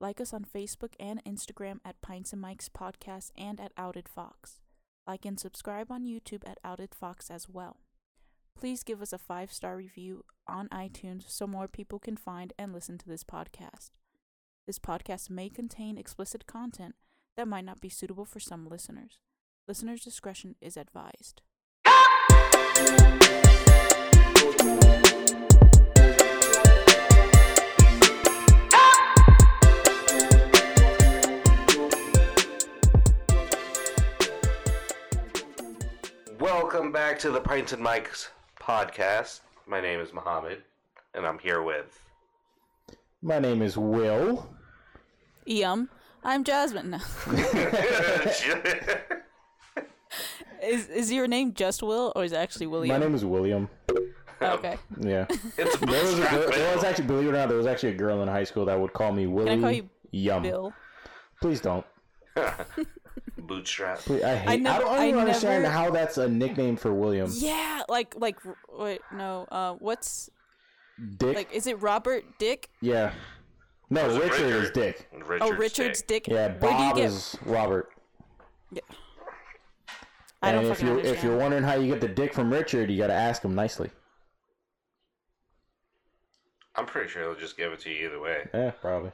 Like us on Facebook and Instagram at Pints and Mike's Podcast and at Outed Fox. Like and subscribe on YouTube at Outed Fox as well. Please give us a five star review on iTunes so more people can find and listen to this podcast. This podcast may contain explicit content that might not be suitable for some listeners. Listener's discretion is advised. Welcome back to the Pints and Mike's podcast. My name is Mohammed, and I'm here with. My name is Will. Yum. I'm Jasmine. No. is is your name just Will or is it actually William? My name is William. Oh, okay. Yeah. it's There was, there, there was actually, believe it or not, there was actually a girl in high school that would call me Willie. Can I call you Yum. Bill? Please don't. bootstrap. Please, I hate. I, never- don't, I don't I understand never- how that's a nickname for William. Yeah, like like wait no. Uh, what's Dick. like? Is it Robert Dick? yeah. No, It's Richard, is Dick. Richard's oh, Richard's dick. Dick. Yeah, Where do you Bob get? is Robert. I and if you understand. if you're wondering how you get the dick from Richard, you got to ask him nicely. I'm pretty sure they'll just give it to you either way. Yeah, probably.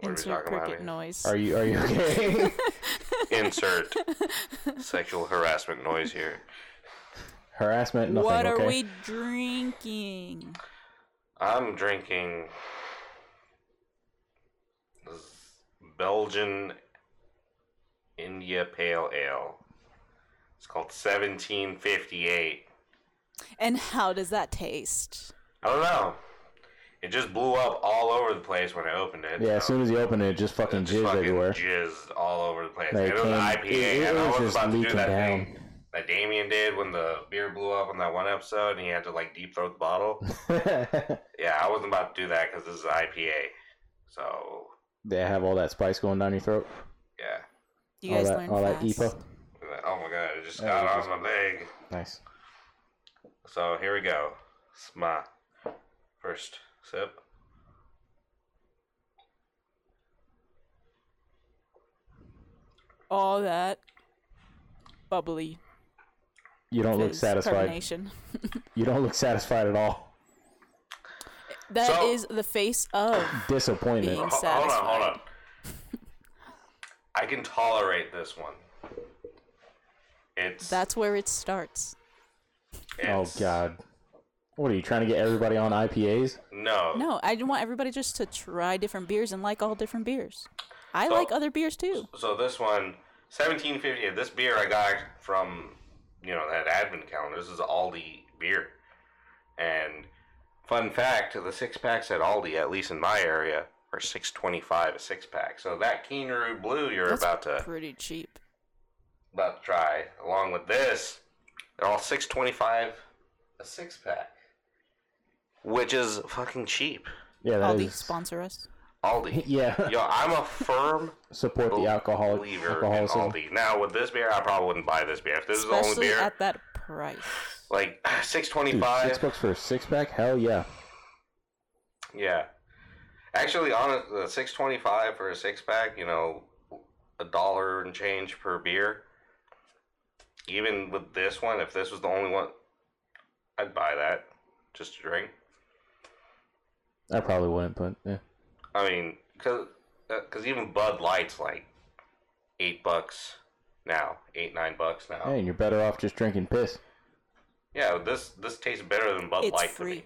What Insert cricket noise. Are you are you okay? Insert sexual harassment noise here. Harassment. Nothing. what okay? are we drinking? I'm drinking Belgian India Pale Ale. It's called 1758. And how does that taste? I don't know. It just blew up all over the place when I opened it. Yeah, as soon as you open it, it just fucking it's jizz fucking everywhere. jizzed all over the place. Like, it was an IPA. it- it and I was was just about to do leaking that down. thing that Damien did when the beer blew up on that one episode and he had to like deep throat the bottle. yeah, I wasn't about to do that because this is IPA. So, they have all that spice going down your throat. yeah. You all guys that, learn all fast. that EPA. Oh my god, it just Yeah, got it on just- my leg. Nice. So here we go. It's my first sip. All that bubbly. You don't look satisfied. You don't look satisfied at all. That is So- the face of. Disappointment. Being- Ho- hold on, hold on. I can tolerate this one. It's That's where it starts. Oh God. What are you trying to get everybody on IPAs? No, No, I want everybody just to try different beers and like all different beers. I So- like other beers too. So this one, 1750. This beer I got from, you know, that advent calendar. This is Aldi beer. And fun fact, the six packs at Aldi, at least in my area, are 625 a six pack. So that Keeneroo Blue you're That's about to pretty cheap. about to try, along with this, they're all 625 a six pack. Which is fucking cheap. Yeah, that Aldi is. sponsor us. Aldi. Yeah. Yo, I'm a firm Support the alcohol believer in alcoholism. Aldi. Now with this beer, I probably wouldn't buy this beer. If this is the only Especially beer, at that price. like six twenty Dude, five. six bucks for a six pack? Hell yeah. Yeah, actually, on a six twenty five for a six pack, you know, a dollar and change per beer. Even with this one, if this was the only one, I'd buy that just to drink. I probably wouldn't, but yeah. I mean, cause, uh, cause even Bud Light's like eight bucks now, eight nine bucks now. Hey, and you're better off just drinking piss. Yeah, this this tastes better than Bud It's Light to free. me.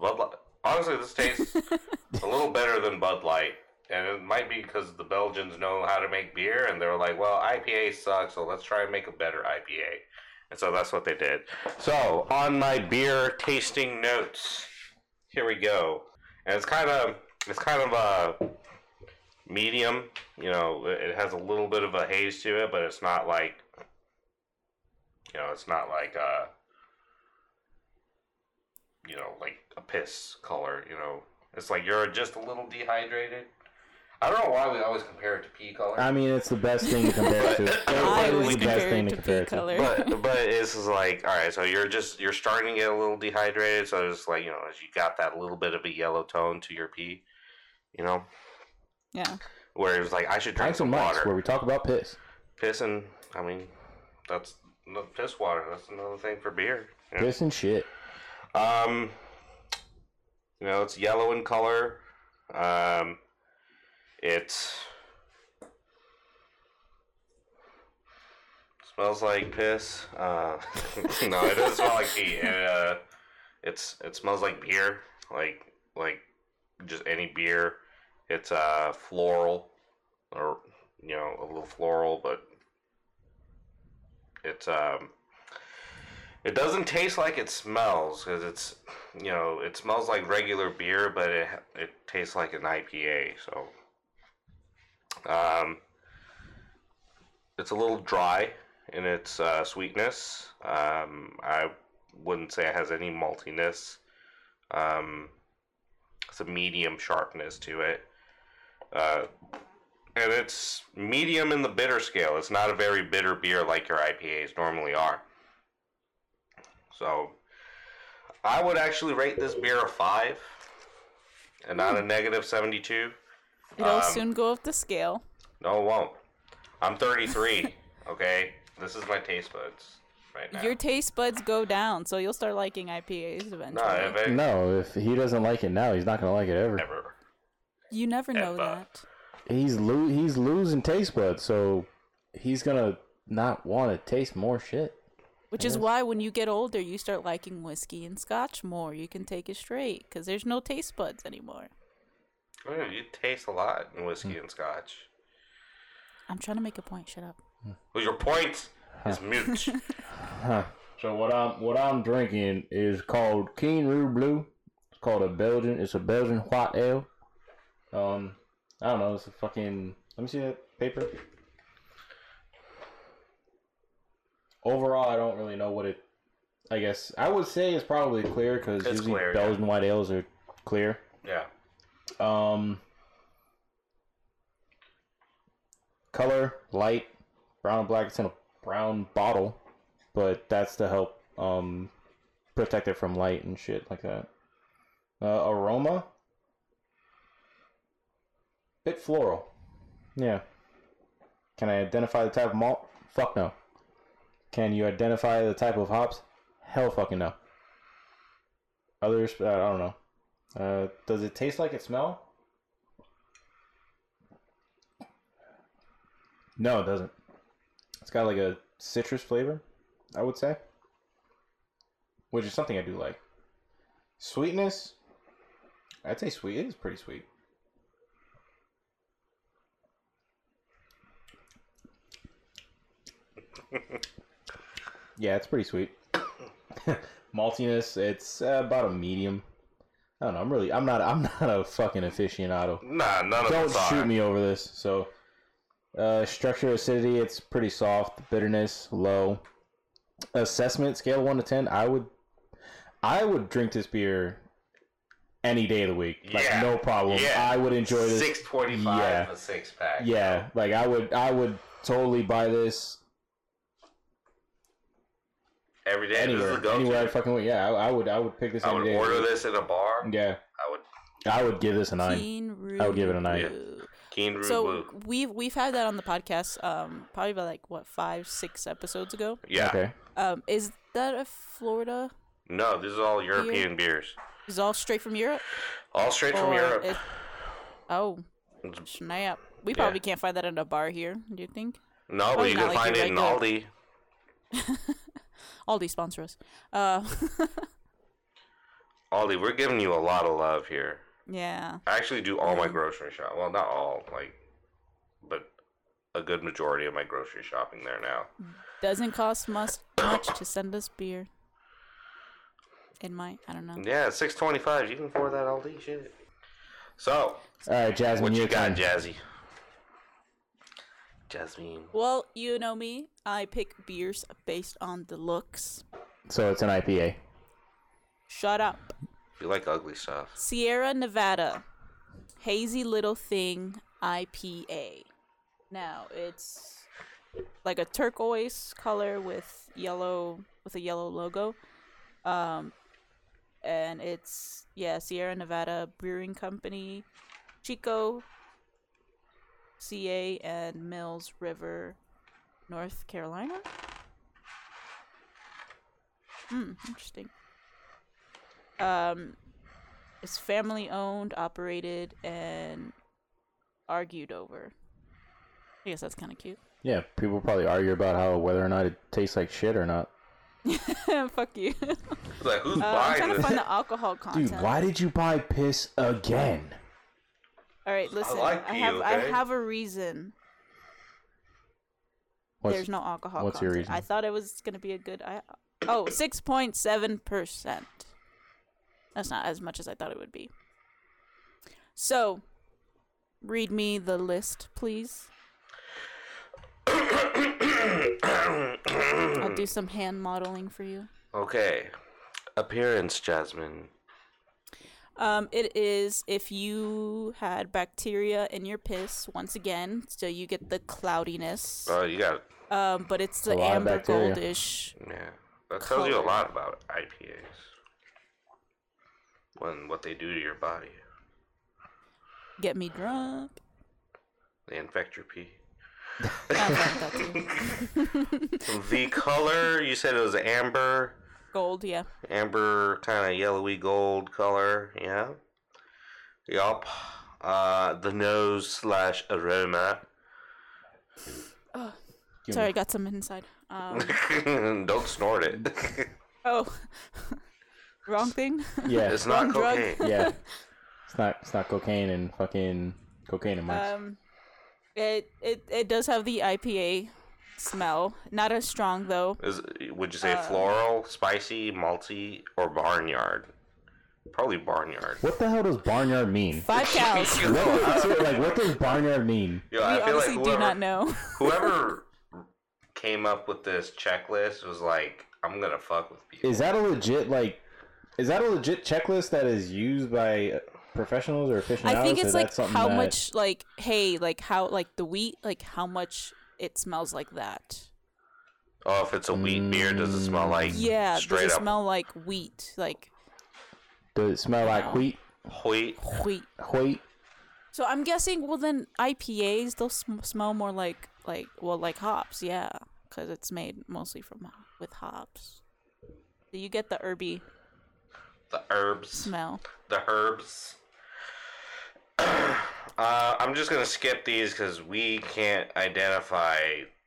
Bud Light, honestly, this tastes a little better than Bud Light, and it might be because the Belgians know how to make beer, and they're like, "Well, IPA sucks, so let's try and make a better IPA." And so that's what they did. So on my beer tasting notes, here we go, and it's kind of it's kind of a medium. You know, it has a little bit of a haze to it, but it's not like you know, it's not like a you know, like a piss color, you know. It's like you're just a little dehydrated. I don't know why we always compare it to pea color. I mean, it's the best thing to compare it to. It- I it is always the best thing to to compare it to. color. but but it's just like all right, so you're just you're starting to get a little dehydrated, so it's like you know as you got that little bit of a yellow tone to your pee, you know, yeah. where it's like I should drink Pints some and water. where we talk about piss. Piss and I mean, that's piss water. That's another thing for beer. you know? Piss and shit. Um, you know, it's yellow in color. Um, it's smells like piss. Uh, no, it doesn't smell like pee. It, uh, it's it smells like beer, like like just any beer. It's uh floral, or you know, a little floral, but it's um it doesn't taste like it smells because it's, you know, it smells like regular beer, but it it tastes like an IPA. So, um, it's a little dry in its uh, sweetness. Um, I wouldn't say it has any maltiness. Um, it's a medium sharpness to it, uh, and it's medium in the bitter scale. It's not a very bitter beer like your IPAs normally are. So, I would actually rate this beer a five, and not a negative seventy-two. It'll Um, soon go up the scale. No, it won't. I'm thirty-three. okay, this is my taste buds right now. Your taste buds go down, so you'll start liking IPAs eventually. no, if I, No, if he doesn't like it now, he's not gonna like it ever. ever. you never know Ever. that. He's lo- he's losing taste buds, so he's gonna not want to taste more shit. Which is why when you get older, you start liking whiskey and scotch more. You can take it straight because there's no taste buds anymore. Oh, You taste a lot in whiskey and scotch. I'm trying to make a point. Shut up. Well, your point is mute. So what I'm what I'm drinking is called Keen Rue Blue. It's called a Belgian. It's a Belgian white ale. Um, I don't know. It's a fucking. Let me see that paper. Overall, I don't really know what it. I guess I would say it's probably clear because usually clear, yeah. Belgian white ales are clear. yeah. Um, color light, brown and black. It's in a brown bottle, but that's to help um protect it from light and shit like that. Uh, aroma, bit floral. Yeah. Can I identify the type of malt? Fuck no. Can you identify the type of hops? Hell fucking no. Others, I don't know. Uh, does it taste like it smell? No, it doesn't. It's got like a citrus flavor, I would say. Which is something I do like. Sweetness, I'd say sweet. It is pretty sweet. yeah, it's pretty sweet. Maltiness, it's uh, about a medium. I don't know. I'm really, I'm not, I'm not a fucking aficionado. Nah, none of Don't shoot me over this. So, uh, structure acidity, it's pretty soft. Bitterness, low. Assessment scale one to ten. I would, I would drink this beer any day of the week. Like Yeah. no problem. Yeah. I would enjoy this. Six twenty-five Yeah. a six pack. Yeah, like I would, I would totally buy this Every day. This is anywhere. Anywhere I fucking went. Yeah, I, I would, I would pick this. I would day order this in a bar. Yeah, I would. I would give this a nine. Keen I would give it a nine. Yeah. Keen Root So Blue. we've we've had that on the podcast, um, probably about like what five, six episodes ago. Yeah. Okay. Um, is that a Florida? No, this is all European beers. Is all straight from Europe? All straight from Europe. it- oh, snap! We probably can't find that in a bar here. Do you think? No, but you can like find your it in regular- Aldi. Aldi sponsor us. Uh, Aldi, we're giving you a lot of love here. yeah. I actually do all my grocery shop. Well, not all, like, but a good majority of my grocery shopping there now. Doesn't cost much much to send us beer. It might. I don't know. Yeah, six twenty-five. You can afford that Aldi shit. So, All right, Jasmine, what you your got, turn. Jazzy? Jasmine. Well, you know me. I pick beers based on the looks. So it's an IPA. Shut up. You like ugly stuff. Sierra Nevada. Hazy little thing. IPA. Now it's like a turquoise color with yellow with a yellow logo. Um, and it's yeah Sierra Nevada Brewing Company, Chico, CA, and Mills River, North Carolina. Hmm, interesting. Um, it's family owned, operated, and argued over. I guess that's kind of cute. Yeah, people probably argue about how whether or not it tastes like shit or not. Fuck you. Like who's Uh, I'm buying trying to find the alcohol content. Dude, why did you buy piss again? All right, listen. I, like pee, have I okay? have a reason. What's, There's no alcohol. what's your reason? I thought it was gonna be a good. I oh six point seven percent. That's not as much as I thought it would be. So, read me the list, please. I'll do some hand modeling for you. okay. Appearance, Jasmine. Um, it is if you had bacteria in your piss once again, so you get the cloudiness. Oh, you got Um, but it's the a lot of amber goldish. yeah. That tells you a lot about IPAs. When what they do to your body, Get me drunk. they infect your pee. I like that too. the color you said it was amber, Gold, yeah. amber kind of yellowy gold color. Yeah. Yup. Uh, the nose slash aroma. Oh, Sorry, I got some inside. Um, Don't snort it. oh, wrong thing. Yeah, it's not Wrong drug. cocaine. yeah. It's not. It's not cocaine and fucking cocaine and mice. Um, it it it does have the IPA smell. Not as strong though. Is would you say Uh, floral, spicy, malty, or barnyard? Probably barnyard. what the hell does barnyard mean? Five cows. What, I- like, what does barnyard mean? yo, we I feel like honestly whoever, do not know. whoever came up with this checklist was like, I'm gonna fuck with people. Is that a legit like? Is that a legit checklist that is used by uh, professionals or aficionados? I think it's like how that- much like hey like how like the wheat like how much it smells like that. oh, if it's a wheat beer, does it smell like Yeah, does it up smell like wheat like Does it smell like wheat? wheat? wheat? Wheat? So I'm guessing well then IPAs they'll sm- smell more like like well like hops yeah because it's made mostly from with hops. So you get the herby The herbs, smell. the herbs. uh, I'm just gonna skip these because we can't identify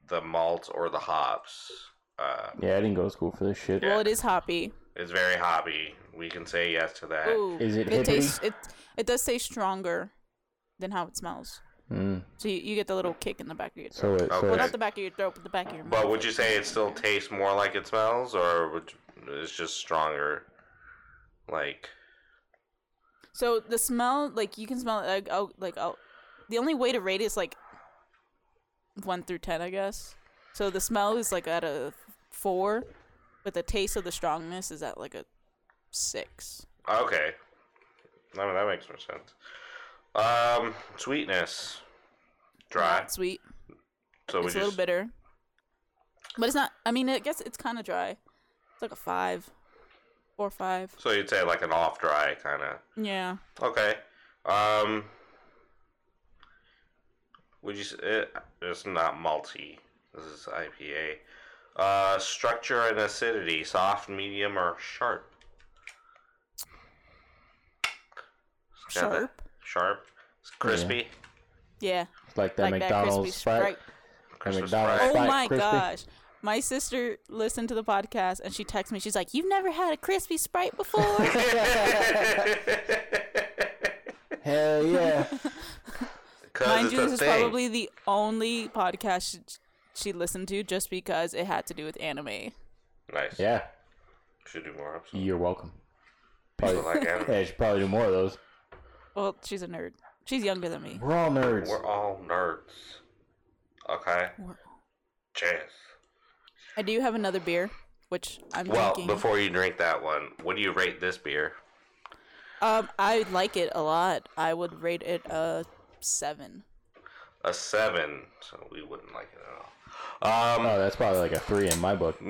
the malt or the hops. Uh, Yeah, I didn't go to school for this shit. Well, it is hoppy. it's very hoppy. We can say yes to that. Ooh, Is it it hippity? tastes it it does taste stronger than how it smells. Mm, So you, you get the little kick in the back of your throat. so it, Okay. Well, not the back of your throat, but the back of your mouth. But would you say it still tastes more like it smells, or would it's just stronger? Like, So the smell, like you can smell it. Like oh, like oh, the only way to rate it is like one through ten, I guess. So the smell is like at a four, but the taste of the strongness is at like a six. okay, I mean, that makes more sense. Um, sweetness, dry. Not sweet. So it's a little bitter, but it's not. I mean, I guess it's kind of dry. It's like a five, four or five. so you'd say like an off dry kind of. Yeah. Okay. Um, would you say it, it's not malty? This is IPA. Uh, structure and acidity: soft, medium, or sharp. It's got that- Sharp. Sharp. It's crispy. Yeah. it's like that like McDonald's that crispy Sprite. Sprite. McDonald's Sprite. Oh Sprite my crispy. gosh. My sister listened to the podcast and she texted me. She's like, "You've never had a crispy Sprite before?" Hell yeah! Mind you, a this is thing. probably the only podcast she, she listened to just because it had to do with anime. nice. Yeah, Should do more episodes. you're welcome. People Probably, like anime. yeah, you should probably do more of those. Well, she's a nerd. She's younger than me. We're all nerds. We're all nerds. Okay. We're- Cheers. I do have another beer, which I'm Well, drinking. before you drink that one, what do you rate this beer? Um, I like it a lot. I would rate it a seven. a seven, so we wouldn't like it at all. Um, Oh, that's probably like a three in my book.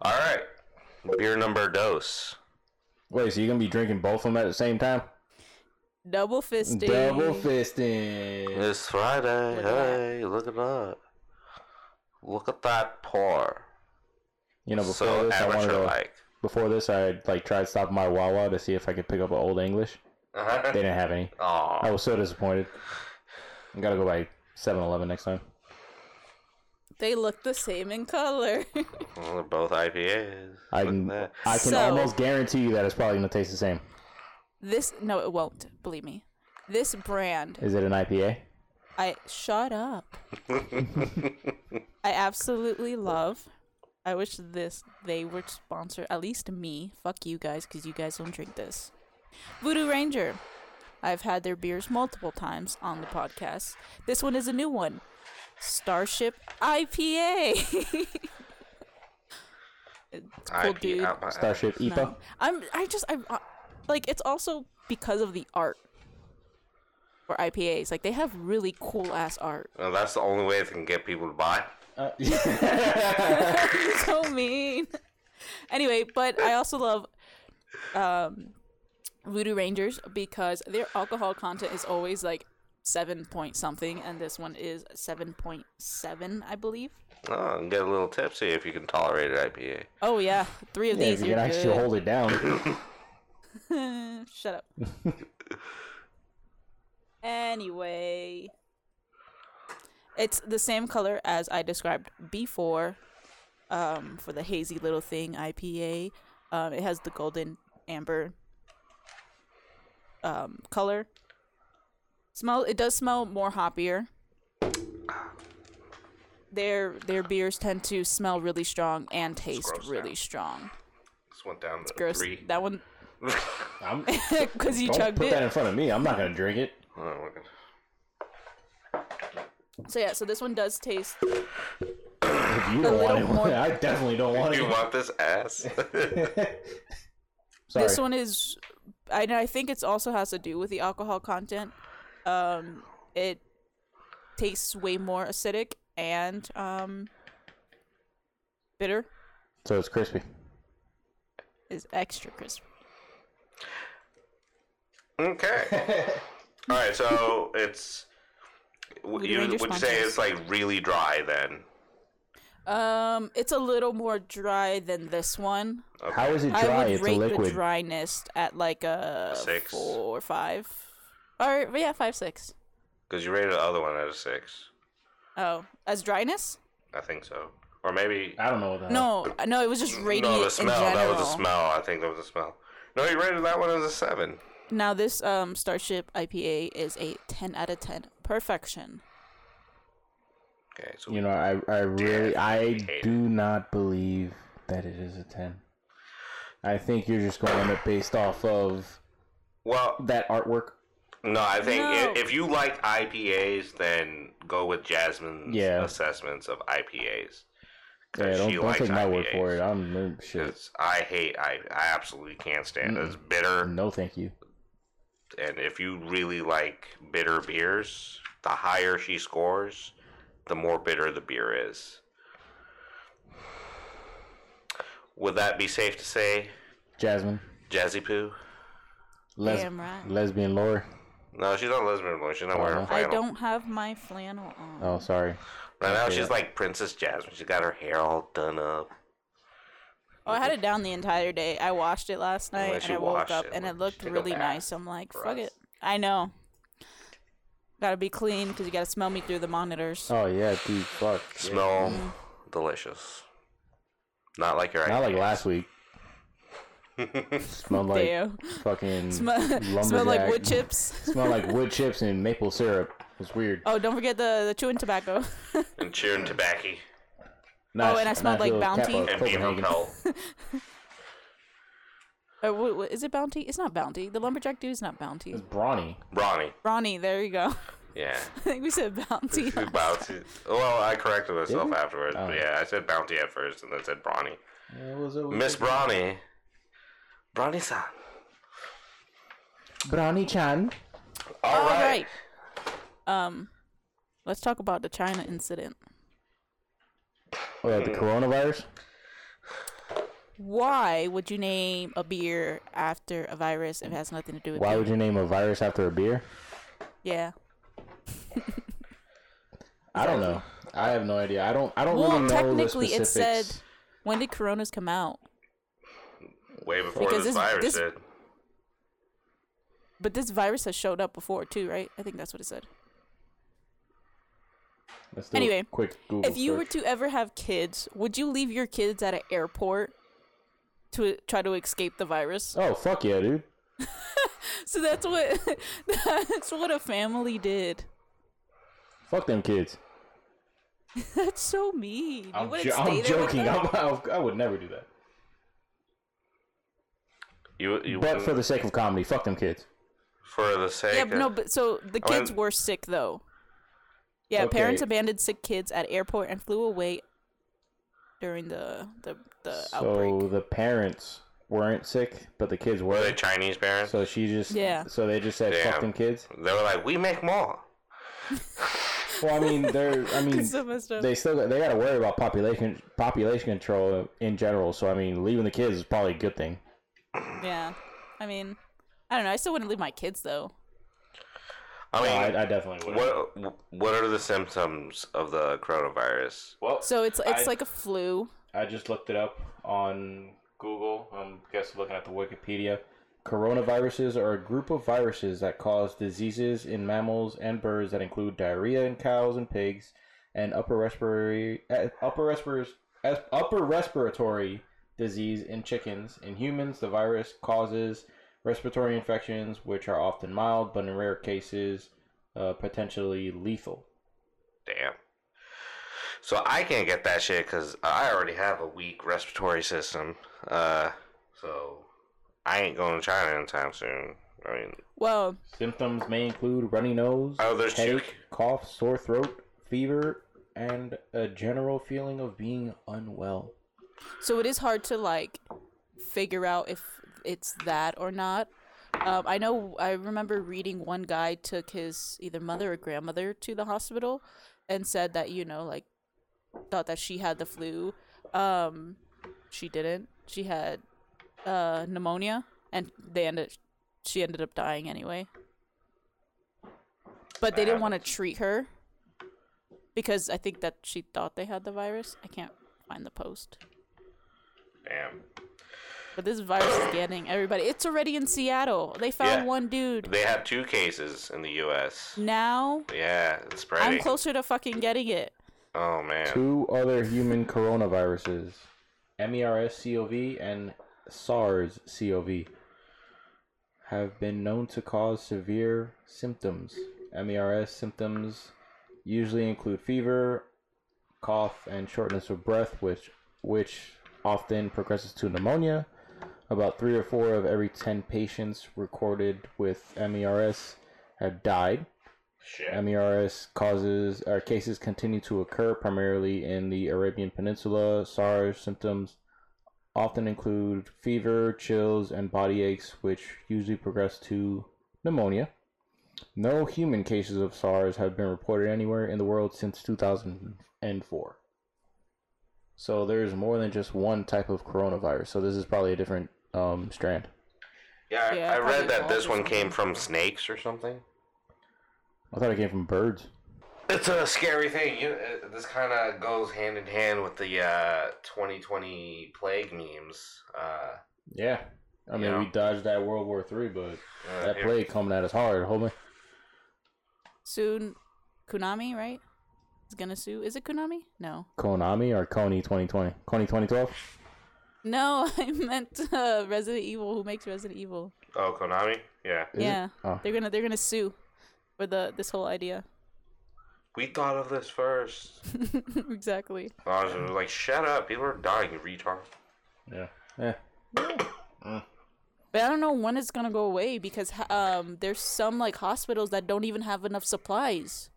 all right, beer number dose. Wait, so you're gonna be drinking both of them at the same time? Double fisting. Double fisting. It's Friday. Look hey, look at that. Look at that pour. You know, before So this, I wanted to. like. Before this, I like tried stopping my Wawa to see if I could pick up an old English. Uh-huh. They didn't have any. I was so disappointed. I gotta go by 7-Eleven next time. They look the same in color. Well, they're both IPAs. I can. I can So- almost guarantee you that it's probably gonna taste the same. this no, it won't. Believe me. This brand, Is it an IPA? I shut up. I absolutely love. I wish this they would sponsor at least me. Fuck you guys, because you guys don't drink this. Voodoo Ranger. I've had their beers multiple times on the podcast. This one is a new one. Starship IPA. it's cool, IP dude. Starship IPA. No. I'm. I just. I uh, like. It's also because of the art for IPAs. Like they have really cool ass art. Well, that's the only way they can get people to buy. Uh, so mean. Anyway, but I also love um, Voodoo Rangers because their alcohol content is always like seven point something, and this one is seven point seven, I believe. Oh, and get a little tipsy if you can tolerate an IPA. Oh yeah, three of yeah, these. you you're can actually good. hold it down. Shut up. Anyway, it's the same color as I described before um, for the hazy little thing IPA. Um, it has the golden amber um, color. Smell. It does smell more hoppier. Their their beers tend to smell really strong and taste really now. strong. This went down to Gross. three. That one I'm, because you don't chugged put it. that in front of me. I'm not gonna drink it. Oh, look at- So yeah, so this one does taste. If you A don't want little it, more- I definitely don't want you it. want this ass? Sorry. This one is, I I think it also has to do with the alcohol content. Um, it tastes way more acidic and um, bitter. So it's crispy. It's extra crispy. okay. All right, so it's. w- You, would you say it's like really dry then? Um, it's a little more dry than this one. How is it I dry? would It's a rate the liquid. dryness at like a Six. four or five, or yeah, five six. Because you rated the other one at a six. Oh, as dryness? I think so. Or maybe. I don't know what the hell. No, no, it was just rating no, the smell. in general. That was the smell. I think that was the smell. No, you rated that one as a seven. Now this um Starship IPA is a 10 out of 10. Perfection. Okay, so You know, I I really I hate it. do not believe that it is a ten. I think you're just going on it based off of well, that artwork. no, I think No. i if you like IPAs, then go with Jasmine's Yeah. assessments of IPAs. Yeah, 'Cause don't, she don't take my word for it. I'm shit. 'Cause I hate I I absolutely can't stand it. It's bitter, No, thank you. And if you really like bitter beers, the higher she scores, the more bitter the beer is. Would that be safe to say, Jasmine, Jazzy Poo? les- Damn right. lesbian lore. No, she's not lesbian anymore. She's not wearing a uh-huh. I flannel. I don't have my flannel on. Oh, sorry. Right now, Okay. she's like Princess Jasmine. She's got her hair all done up. Oh, I had it down the entire day. I washed it last night Unless and I woke up it, and it looked really bath nice. I'm like, fuck us. it. I know. Gotta be clean because you gotta smell me through the monitors. Oh yeah, dude. Fuck. Smell mm-hmm. delicious. Not like your Not like last week. Smelled like Damn. fucking Smell, smell like wood chips. Smelled like wood chips and maple syrup. It's weird. Oh, don't forget the, the chewing tobacco. and chewing tobacco Not- Oh, and I smelled not like Bounty. Kappa, and Copenhagen. pelt. Or wh- wh- is it Bounty? It's not Bounty. The lumberjack dude is not Bounty. It's brawny. Brawny. Ronnie, there you go. Yeah. I think we said Bounty. Bounty. Well, I corrected myself afterwards. Oh. But yeah, I said Bounty at first and then said Brawny. Yeah, was it Miss Brawny. Brawny san. Brawny Chan? All All right. right. Um, let's talk about the China incident. Uh, the coronavirus. Why would you name a beer after a virus if it has nothing to do with it? Why beer? would you name a virus after a beer? Yeah. I don't know. I have no idea. I don't. I don't Well, really know the technically, it said when did Coronas come out? Way before Because this this- virus this- did. But this virus has showed up before too, right? I think that's what it said. Let's do a Anyway, quick Google if you were to ever have kids, would you leave your kids at an airport to try to escape the virus? Oh fuck yeah, dude! So that's what that's what a family did. Fuck them kids. That's so mean. I'm, wouldn't jo- I'm joking. I'm, I, I would never do that. You, you But for the sake of comedy, fuck them kids. for the sake Yeah, of, no, but so the I kids mean- were sick though. Yeah, Okay. parents abandoned sick kids at airport and flew away during the the, the so outbreak. the parents weren't sick, but the kids were were. they Chinese parents? So she just. Yeah. So they just said fuck them kids. they were like, we make more. Well, I mean, they're. I mean, so they still they got to worry about population population control in general. So I mean, leaving the kids is probably a good thing. Yeah, I mean, I don't know. I still wouldn't leave my kids though. I No, mean, I, I definitely would. what what are the symptoms of the coronavirus? Well, So it's it's I- like a flu. I just looked it up on Google. I'm guess looking at the Wikipedia. Coronaviruses are a group of viruses that cause diseases in mammals and birds that include diarrhea in cows and pigs, and upper respiratory uh, upper respiratory upper respiratory disease in chickens. In humans, the virus causes respiratory infections, which are often mild, but in rare cases, uh, potentially lethal. Damn. So I can't get that shit because I already have a weak respiratory system. Uh, so I ain't going to China anytime soon. I mean, Well, Symptoms may include runny nose, Oh, there's two- headache, cough, sore throat, fever, and a general feeling of being unwell. so it is hard to like figure out if it's that or not. Um, I know. I remember reading one guy took his either mother or grandmother to the hospital, and said that you know like thought that she had the flu. Um, she didn't. She had uh, pneumonia, and they ended. She ended up dying anyway. But they didn't want to treat her because I think that she thought they had the virus. I can't find the post. damn. But this virus is getting everybody. It's already in Seattle. They found Yeah. one dude. They have two cases in the U.S. Now Yeah, it's spreading. I'm closer to fucking getting it. Oh man. Two other human coronaviruses, E MERS-CoV and SARS-CoV, have been known to cause severe symptoms. MERS symptoms usually include fever, cough, and shortness of breath, which which often progresses to pneumonia. About three or four of every ten patients recorded with MERS have died. Shit. MERS causes or cases continue to occur primarily in the Arabian Peninsula. SARS symptoms often include fever, chills, and body aches, which usually progress to pneumonia. No human cases of SARS have been reported anywhere in the world since 2004. So there's more than just one type of coronavirus. So this is probably a different um, strand. Yeah, I, Yeah, I probably read that this one came from snakes or something. I thought it came from birds. It's a scary thing. You, uh, this kind of goes hand in hand with the uh, 2020 plague memes. Uh, Yeah. I mean, Yeah. we dodged that World War Three, but uh, that here- plague coming at us hard, homie. Soon, Konami, right? Is gonna sue. Is it Konami? No. Konami or Kony 2020? Kony 2012? No, I meant uh, Resident Evil. Who makes Resident Evil? Oh, Konami. Yeah, Is yeah, Oh. they're gonna they're gonna sue for the this whole idea. we thought of this first. exactly. I was like, shut up! People are dying, you retard. Yeah. Yeah. But I don't know when it's gonna go away because um there's some like hospitals that don't even have enough supplies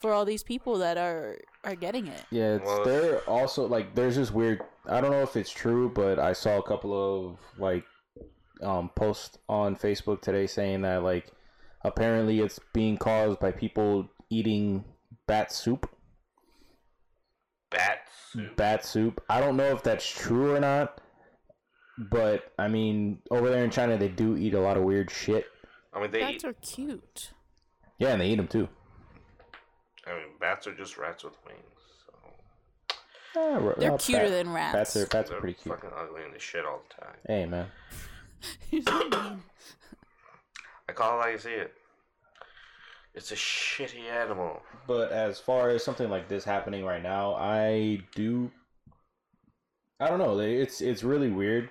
for all these people that are are getting it. Yeah, it's, Well, they're also like there's this weird. I don't know if it's true, but I saw a couple of like um posts on Facebook today saying that like apparently it's being caused by people eating bat soup. Bat soup. Bat soup. I don't know if that's true or not, but I mean, over there in China, they do eat a lot of weird shit. I mean, they. Bats Eat, are cute. Yeah, and they eat them too. I mean, bats are just rats with wings. So Yeah, r- They're well, cuter bat- than rats. Bats are bats are they're pretty cute. fucking ugly and they shit all the time. Hey man, You're so mean. I call it like I see it. It's a shitty animal. but as far as something like this happening right now, I do. I don't know. It's it's really weird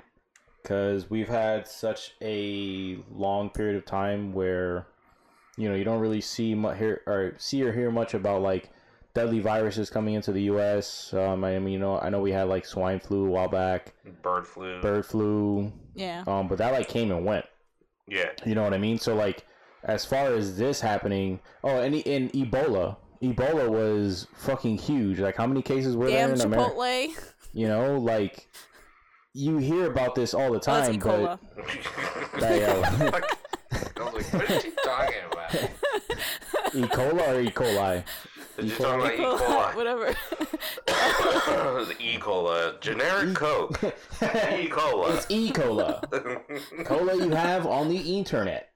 because we've had such a long period of time where, you know, you don't really see much hear or see or hear much about like deadly viruses coming into the U.S. Um, I mean, you know, I know we had like swine flu a while back, Bird flu. bird flu, Yeah. um, but that like came and went. Yeah. You know what I mean? So like, as far as this happening, oh, and in Ebola, Ebola was fucking huge. Like, how many cases were Damn there in America? Chipotle. You know, like you hear about this all the Oh, that's time, E. coli. but Hey, yo. I was like, what is she talking about? E. coli or E. coli? Did you talk about E. Cola, coli? Whatever. E. cola. Generic Coke. E. cola. It's E. cola. cola you have on the internet.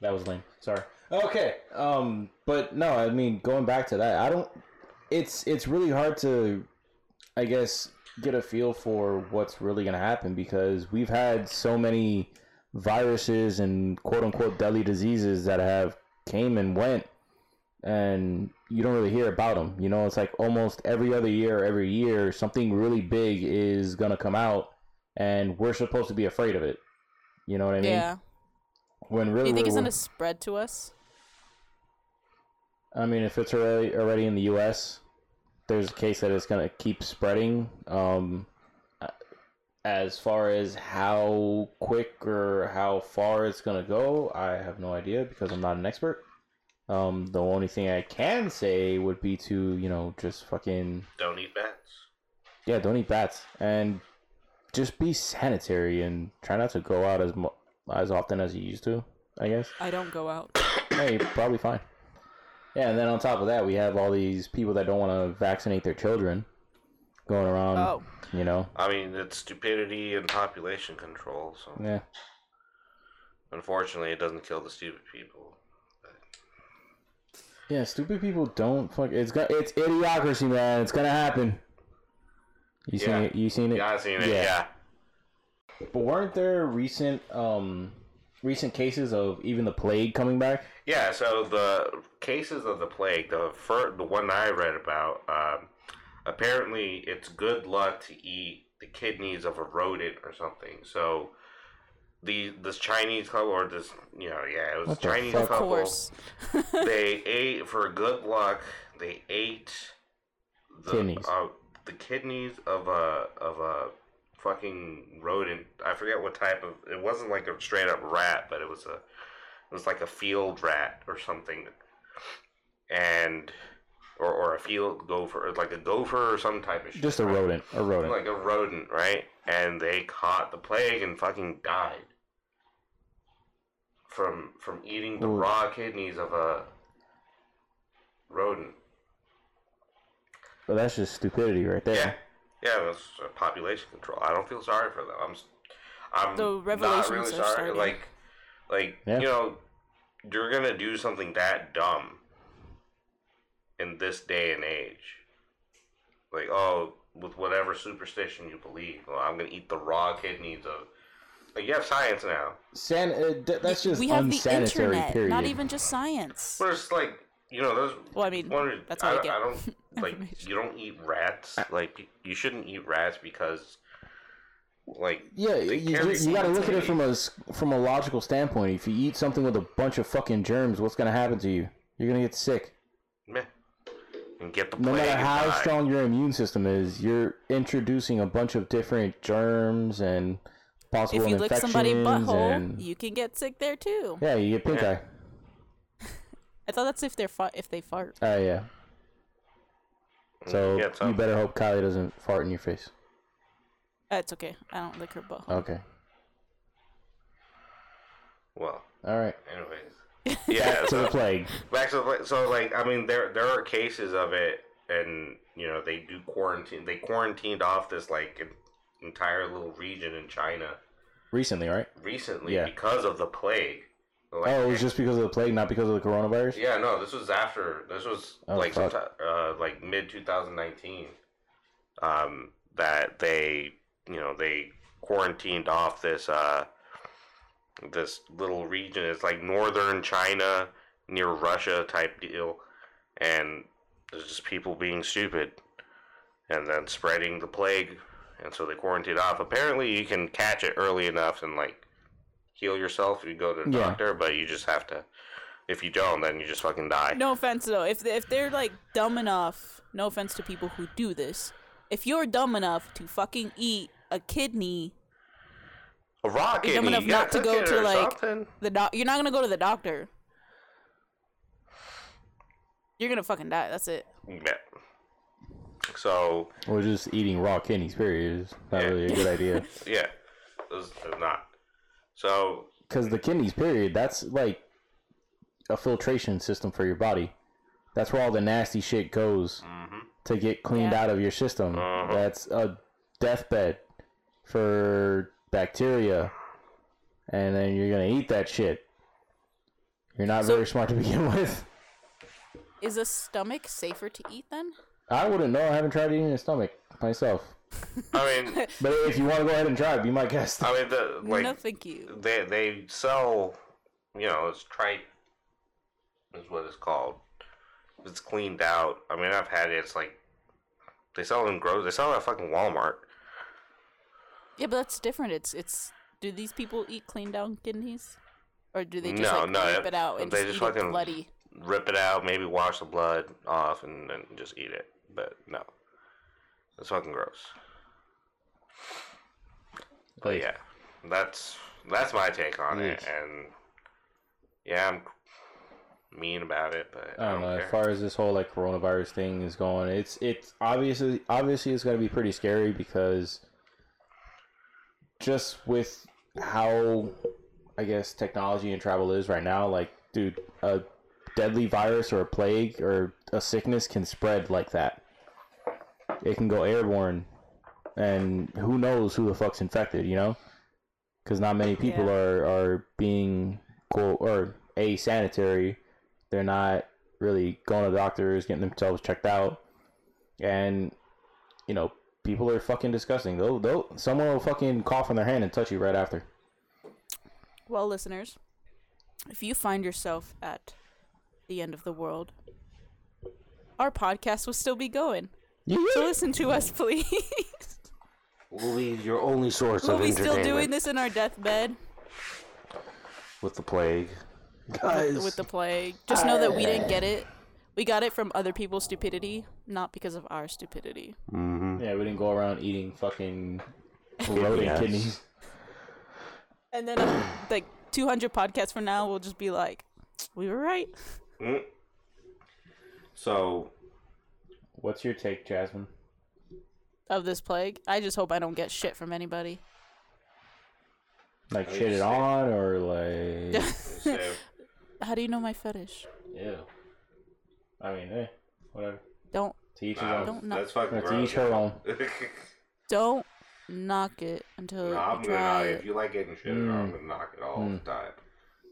That was lame. Sorry. Okay. Um. But no, I mean, going back to that, I don't. It's it's really hard to, I guess, get a feel for what's really gonna happen because we've had so many viruses and quote unquote deadly diseases that have came and went, and you don't really hear about them. You know, it's like almost every other year, every year, something really big is gonna come out, and we're supposed to be afraid of it. You know what I mean? yeah. When really, Do you think it's gonna spread to us? I mean, if it's already already in the U.S., there's a case that it's gonna keep spreading. Um, as far as how quick or how far it's gonna go, I have no idea because I'm not an expert. Um, the only thing I can say would be to you know just fucking Don't eat bats. yeah, don't eat bats and just be sanitary and try not to go out as mu- as often as you used to. I guess. I don't go out. Yeah, you're probably fine. Yeah, and then on top of that, we have all these people that don't want to vaccinate their children going around. Oh. You know, I mean, it's stupidity and population control. So yeah. unfortunately, it doesn't kill the stupid people. Yeah, stupid people don't fuck. It's got it's idiocracy, man. It's gonna happen. You seen Yeah. it? You seen it? Yeah, I've seen it. Yeah. Yeah. But weren't there recent um recent cases of even the plague coming back? Yeah, so the cases of the plague, the fir- the one I read about, um, apparently it's good luck to eat the kidneys of a rodent or something. So the this Chinese couple or this you know yeah it was What the Chinese fuck? Of couple. course. They ate for good luck. They ate the Kidneys. Uh, the kidneys of a of a fucking rodent. I forget what type of. It wasn't like a straight up rat, but it was a. It was like a field rat or something, and or or a field gopher, like a gopher or some type of. shit, Just a right? rodent. A rodent. Like a rodent, right? And they caught the plague and fucking died from from eating the Ooh. raw kidneys of a rodent. But that's just stupidity right there. Yeah, yeah, that's uh, population control. I don't feel sorry for them. I'm, s- I'm The not revelations really are sorry. starting. Like, like Yeah. you know, you're gonna do something that dumb in this day and age. Like, oh, with whatever superstition you believe, well, I'm gonna eat the raw kidneys of. Like, you have science now. San- uh, d- that's just we have the unsanitary. internet, period. not even just science. But it's like, you know, there's. Well, I mean, one, that's I, how you don't- get I don't like. You don't eat rats. Like, you shouldn't eat rats because, like, Yeah, They you, you, got to look at it from a from a logical standpoint. If you eat something with a bunch of fucking germs, what's gonna happen to you? You're gonna get sick. meh. And get the No matter how die. strong your immune system is, you're introducing a bunch of different germs and possible if you lick infections. somebody's butthole, and you can get sick there too. yeah, you get pink eye. I thought that's if they're fa- if they fart. Oh yeah. So Mm, Yeah, you better hope Kylie doesn't fart in your face. Uh, it's okay. I don't lick her butthole. Okay. Well, All right. Anyways, yeah. To the plague. back to the pla- so like I mean there there are cases of it, and you know they do quarantine. They quarantined off this like entire little region in China Recently, right? recently Yeah. because of the plague. Like, Oh, it was just because of the plague, not because of the coronavirus. Yeah, no, this was after. This was Oh, like fuck. uh, like mid 2019. Um, that they, you know, they quarantined off this uh, this little region. It's like northern China near Russia type deal, and there's just people being stupid, and then spreading the plague, and so they quarantined off. Apparently, you can catch it early enough and like heal yourself if you go to the Yeah. doctor, but you just have to. If you don't, then you just fucking die. No offense though, if they, if they're like dumb enough, no offense to people who do this, if you're dumb enough to fucking eat a kidney, A raw You're dumb enough you not to go to, like- something. the doc, you're not gonna go to the doctor. You're gonna fucking die. That's it. Yeah. So Or just eating raw kidneys. Period. Is not Yeah. really a good idea. yeah, it's it's not. So Because the kidneys, period, that's like a filtration system for your body. That's where all the nasty shit goes mhm. to get cleaned Yeah. out of your system. Uh-huh. That's a deathbed for bacteria. And then you're going to eat that shit. You're not So- very smart to begin with. Is a stomach safer to eat then? I wouldn't know. I haven't tried eating a stomach myself. I mean, But if you want to go ahead and try it, be my guest. I mean, the like no, thank you. they they sell, you know, it's tripe, is what it's called. It's cleaned out. I mean, I've had it. It's like they sell it in grocery. They sell it at fucking Walmart. Yeah, but that's different. It's it's. Do these people eat clean down kidneys, or do they just No, like no, rip it out and they just, just eat it fucking- bloody? Rip it out, maybe wash the blood off, and then just eat it. But no, it's fucking gross. But yeah, that's that's my take on it, and yeah, I'm mean about it, but I don't know. care. As far as this whole like coronavirus thing is going, it's it's obviously obviously it's going to be pretty scary because just with how I guess technology and travel is right now, like dude, a deadly virus or a plague or a sickness can spread like that. It can go airborne, and who knows who the fuck's infected, you know? Because not many people Yeah. are are being quote or a sanitary they're not really going to doctors, getting themselves checked out, and you know people are fucking disgusting. They'll, they'll someone will fucking cough on their hand and touch you right after. Well, listeners, if you find yourself at the end of the world, our podcast will still be going. So listen to us, please. We'll be your only source Will of we still doing this in our deathbed with the plague. with, with the plague? Just know that we didn't get it. We got it from other people's stupidity, not because of our stupidity. Mm-hmm. Yeah, we didn't go around eating fucking rodent Yes. kidneys. And then, uh, like 200 podcasts from now, we'll just be like, we were right. So What's your take, Jasmine? Of this plague, I just hope I don't get shit from anybody. Like shit it on or like? How do you know my fetish? yeah. I mean, eh, whatever. Don't To each his nah, own. Don't knock- that's fucking To each her own. don't knock it until no, I'm you gonna try knock it. If you like getting shit, on, I'm Mm. gonna knock it all Mm. the time.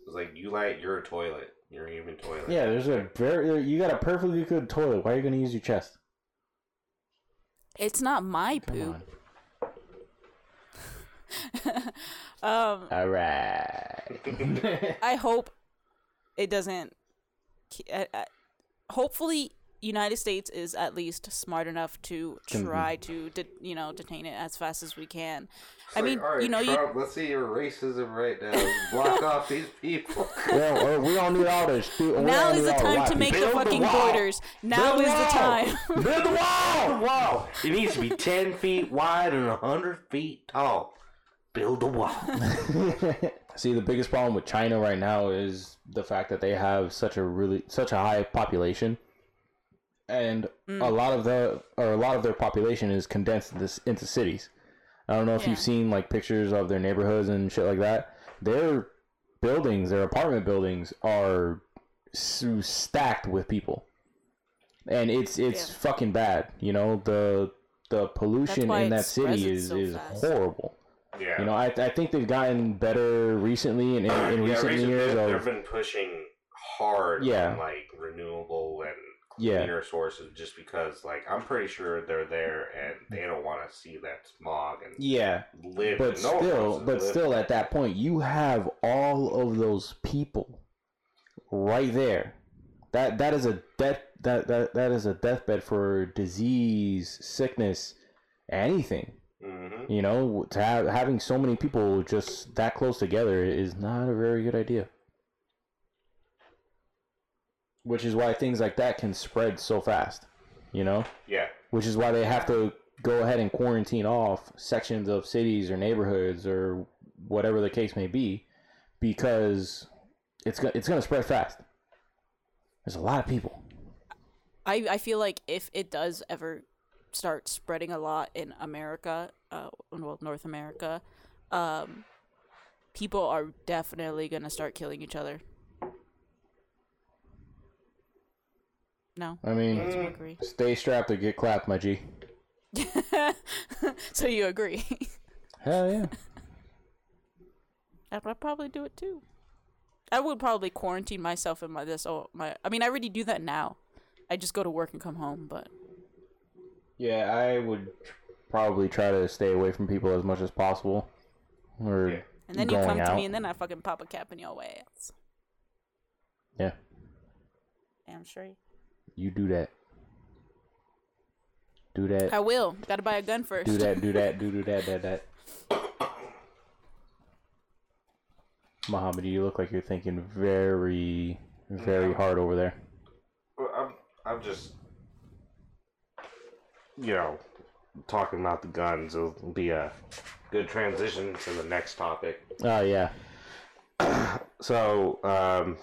It's like you like you're a toilet. You're human toilet. Yeah, there's a very you got a perfectly good toilet. Why are you gonna use your chest? It's not my Come poop. on. Um, All right. I hope it doesn't. I- I- Hopefully, United States is at least smart enough to try to, de- you know, detain it as fast as we can. It's I like, mean, all right, you know, you let's see your racism right now. Block off these people. well, uh, we don't need all this. stu- we now is the time to make the Build the fucking wall. borders. Now Build is the the time. Build the wall. Wall. It needs to be ten feet wide and hundred feet tall. Build the wall. See, the biggest problem with China right now is the fact that they have such a really such a high population, and Mm. a lot of the or a lot of their population is condensed into, s- into cities. I don't know if Yeah. you've seen like pictures of their neighborhoods and shit like that. They're buildings, their apartment buildings, are s- stacked with people, and it's it's Yeah. fucking bad. You know the the pollution in that city spreads it is so is fast. horrible. Yeah. You know, I, I think they've gotten better recently in, in, in yeah, recent recent- years. they- Of, they've been pushing hard Yeah. on like renewable and Yeah. cleaner sources just because like I'm pretty sure they're there and they don't want to see that smog and yeah, live. but still, but still, at that point, you have all of those people right there. That that is a death that, that that is a deathbed for disease, sickness, anything. Mhm. You know, to have having so many people just that close together is not a very good idea. Which is why things like that can spread so fast. You know, Yeah. which is why they have to go ahead and quarantine off sections of cities or neighborhoods or whatever the case may be, because it's go- it's going to spread fast. There's a lot of people. I, I feel like if it does ever start spreading a lot in America, uh, well, North America, um, people are definitely gonna start killing each other. No, I mean, you guys agree. stay strapped or get clapped, my G. so you agree? Hell yeah. I'd I'd probably do it too. I would probably quarantine myself in my this. Oh my! I mean, I already do that now. I just go to work and come home, but Yeah, I would probably try to stay away from people as much as possible. Or Yeah. and then you going come to out. me, and then I fucking pop a cap in your ass. Yeah, Damn straight. You do that. Do that. I will. Gotta buy a gun first. Do that. Do that. Do do that. That that. Muhammad, you look like you're thinking very, very hard over there. Well, I'm I'm just you know talking about the guns. It'll be a good transition to the next topic. Oh yeah. So, um,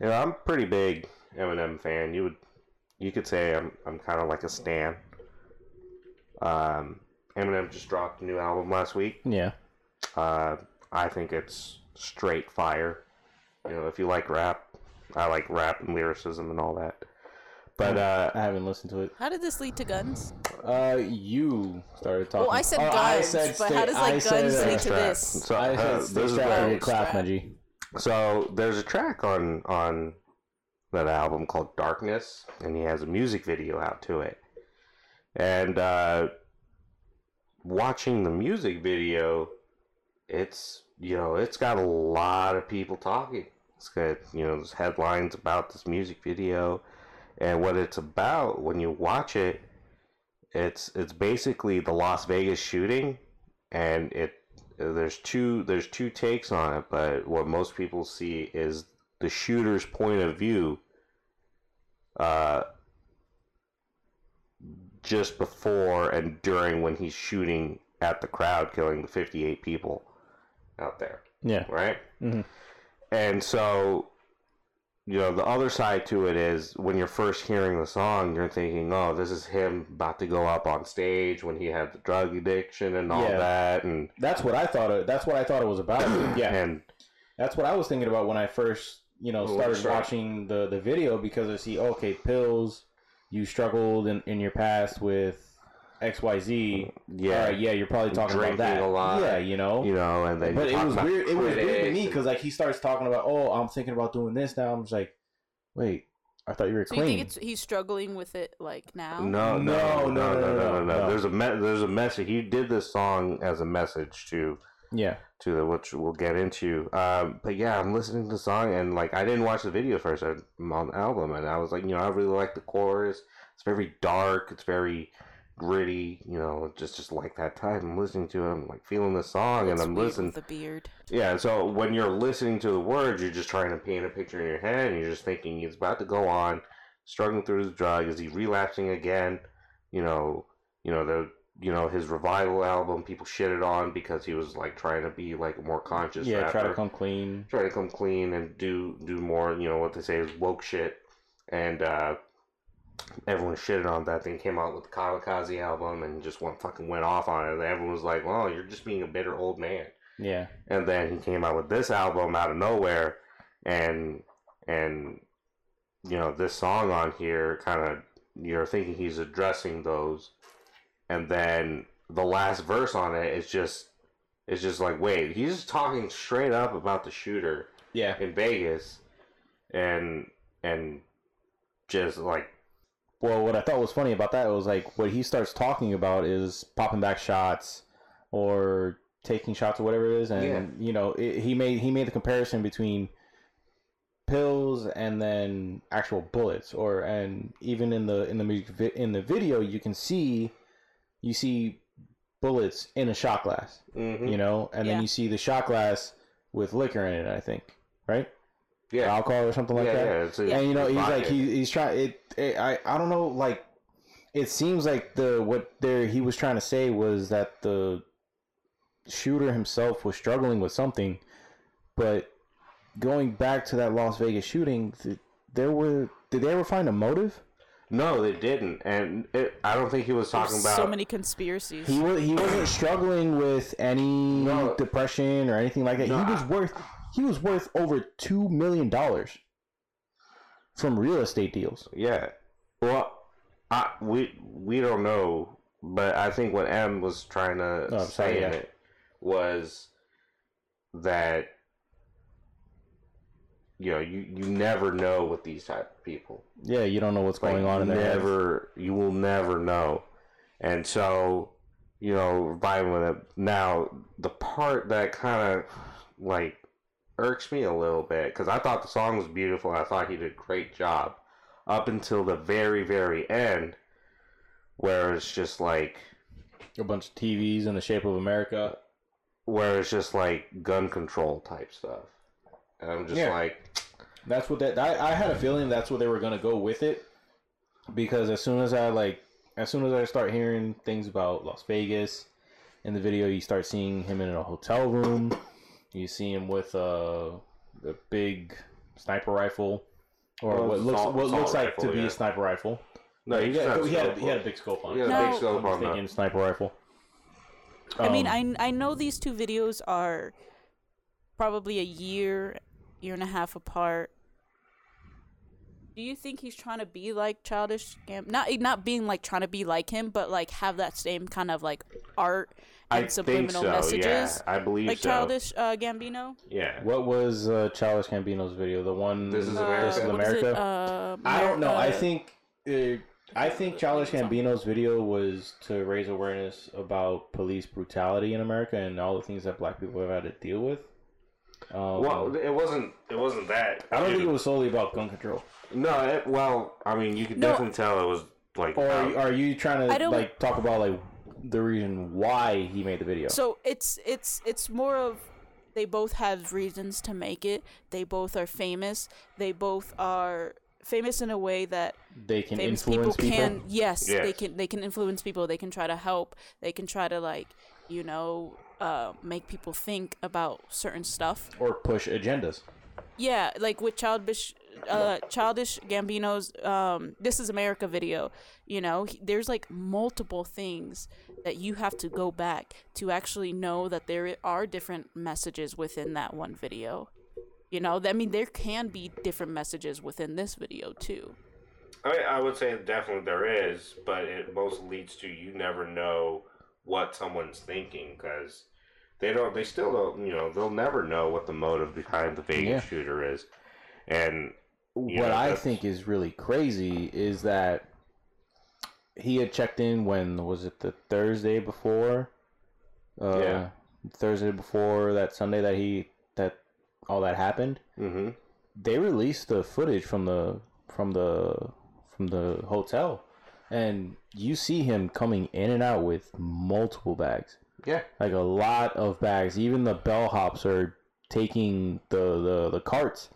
you know, I'm pretty big Eminem fan. You would, you could say I'm, I'm kind of like a stan. Um, Eminem just dropped a new album last week. Yeah. Uh, I think it's straight fire. You know, if you like rap, I like rap and lyricism and all that. But uh, I haven't listened to it. How did this lead to guns? Uh, you started talking. Well, I said Oh, guns, said but stay- how does like I said, guns uh, lead to strap. this? So, I uh, said this is strapped what- or get clapped, my G. So there's a track on on that album called Darkness, and he has a music video out to it. And uh, watching the music video, it's you know it's got a lot of people talking. It's got you know there's headlines about this music video, and what it's about when you watch it. It's it's basically the Las Vegas shooting, and it there's two there's two takes on it, but what most people see is the shooter's point of view. Uh, just before and during when he's shooting at the crowd, killing the 58 people out there, Yeah. right? Mhm. And so, you know, the other side to it is when you're first hearing the song, you're thinking, oh, this is him about to go up on stage when he had the drug addiction and all Yeah. that, and That's what I thought. It, that's what I thought it was about. yeah. and That's what I was thinking about when I first, you know, started sorry. watching the the video because I see, okay, pills. You struggled in, in your past with X Y Z. yeah, All right, yeah, you're probably talking Drinking about that. a lot. Yeah, you know. you know, and then but it was weird. It was weird to me because like he starts talking about, oh, I'm thinking about doing this now. I'm just like, wait, I thought you were So you clean. think it's he's struggling with it like now? No, no, no, no, no, no, no, no. There's a me- there's a message. He did this song as a message to yeah, to the which we'll get into. Um, but yeah, I'm listening to the song and like I didn't watch the video first. I'm on the album and I was like, you know, I really like the chorus. It's very dark. It's very gritty. You know, just just like that time. I'm listening to it. I'm like feeling the song and It's I'm listening. the beard. Yeah, so when you're listening to the words, you're just trying to paint a picture in your head, and you're just thinking he's about to go on, struggling through his drug. Is he relapsing again? You know, you know the you know his revival album. People shitted on because he was like trying to be like a more conscious. yeah. Try to come clean. try to come clean and do do more. You know what they say is woke shit, and uh, everyone shitted on that. Then came out with the Kamikaze album and just went fucking went off on it. And everyone was like, "Well, you're just being a bitter old man." Yeah. and then he came out with this album out of nowhere, and and you know this song on here kind of you're thinking he's addressing those, and then the last verse on it is just it's just like wait he's just talking straight up about the shooter Yeah. in Vegas, and and just like Well, what I thought was funny about that was like what he starts talking about is popping back shots or taking shots or whatever it is, and Yeah. you know it, he made he made the comparison between pills and then actual bullets, or and even in the in the music vi- in the video you can see you see bullets in a shot glass, mhm. you know, and Yeah. then you see the shot glass with liquor in it, I think, right? yeah Alcohol or something like yeah, that. yeah, it's a- and you know he's vodka. like he, he's trying it, it i i don't know like it seems like the what there he was trying to say was that the shooter himself was struggling with something but going back to that las vegas shooting th- there were did they ever find a motive no they didn't and it, I don't think he was talking There's about so many conspiracies. he was he wasn't struggling with any No. depression or anything like that No, he was I- worth he was worth over two million dollars from real estate deals Yeah. Well, I, we we don't know, but I think what M was trying to Oh, say sorry, in yeah. it was that you know you you never know with these type of people. Yeah, you don't know what's Like, going on in heads. never you will never know, and so you know vibing with it now. The part that kind of like irks me a little bit because I thought the song was beautiful. I thought he did a great job up until the very very end, where it's just like a bunch of TVs in the shape of America. where it's just like gun control type stuff, and I'm just Yeah. like That's what that. I, I had a feeling that's where they were gonna go with it, because as soon as I like, as soon as I start hearing things about Las Vegas, in the video you start seeing him in a hotel room. You see him with a, a big sniper rifle, or Well, what looks assault- what looks like rifle, to be yeah. a sniper rifle. no, he, he, had, he, had, a, he had a big scope on. he has it. a big scope I'm on that. thinking sniper rifle. I mean, Um, I I know these two videos are probably a year, year and a half apart. Do you think he's trying to be like childish Gam- not not being like trying to be like him, but like have that same kind of like art and I and think subliminal so. messages, Yeah, I believe like so. childish uh, Gambino? Yeah. What was uh, Childish Gambino's video? The one This is Uh, America. This is what is it? America. Uh, I don't know. I think uh, I think Childish Gambino's video was to raise awareness about police brutality in America and all the things that Black people have had to deal with. Um, Well, it wasn't. It wasn't that. I don't think it was solely about gun control. No, it, well, I mean, you could No. definitely tell it was like. Or about- are you trying I to don't- like talk about like the reason why he made the video? So it's it's it's more of they both have reasons to make it. They both are famous. They both are famous in a way that they can famous people influence people. can yes, they can they can influence people. They can try to help. They can try to like you know uh, make people think about certain stuff. or push agendas. Yeah, like with childish, uh, childish Gambino's um, "This Is America" video. You know, he, there's like multiple things that you have to go back to actually know that there are different messages within that one video. You know, I mean, there can be different messages within this video too. I, I would say definitely there is, but it most leads to you never know what someone's thinking because they don't. They still don't. You know, they'll never know what the motive behind the Vegas Yeah. shooter is, and what I think is really crazy is that he had checked in when was it the Thursday before? Uh, Yeah. Thursday before that Sunday that he that all that happened. hmm They released the footage from the from the from the hotel, and you see him coming in and out with multiple bags, yeah, like a lot of bags. Even the bellhops are taking the the, the carts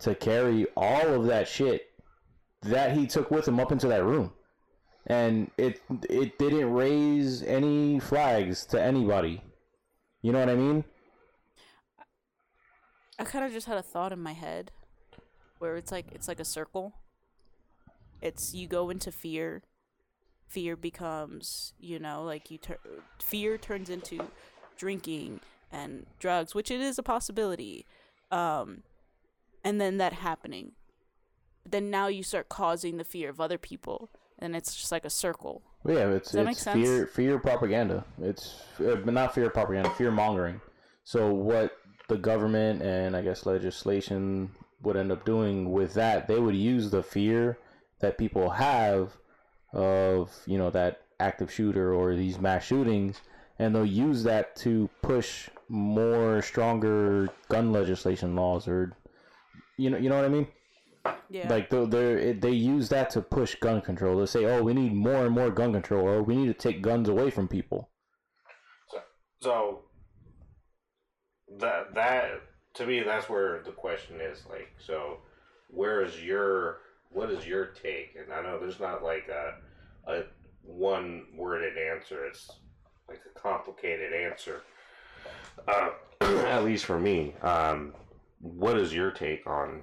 to carry all of that shit that he took with him up into that room and it it didn't raise any flags to anybody you know what i mean I kind of just had a thought in my head where it's like it's like a circle. It's you go into fear. Fear becomes, you know, like you tur- fear turns into drinking and drugs, which it is a possibility. Um, and then that happening. But then now you start causing the fear of other people, and it's just like a circle. Well, yeah, it's Does that make it's sense? fear fear propaganda. It's uh, but not fear propaganda, fear mongering. So what the government and I guess legislation would end up doing with that, they would use the fear that people have of you know that active shooter or these mass shootings, and they'll use that to push more stronger gun legislation laws or you know you know what I mean. Yeah. Like they they they use that to push gun control. They say, "Oh, we need more and more gun control, or we need to take guns away from people." So that that to me that's where the question is like so where is your what is your take and I know there's not like a a one worded answer it's like a complicated answer uh, at least for me um what is your take on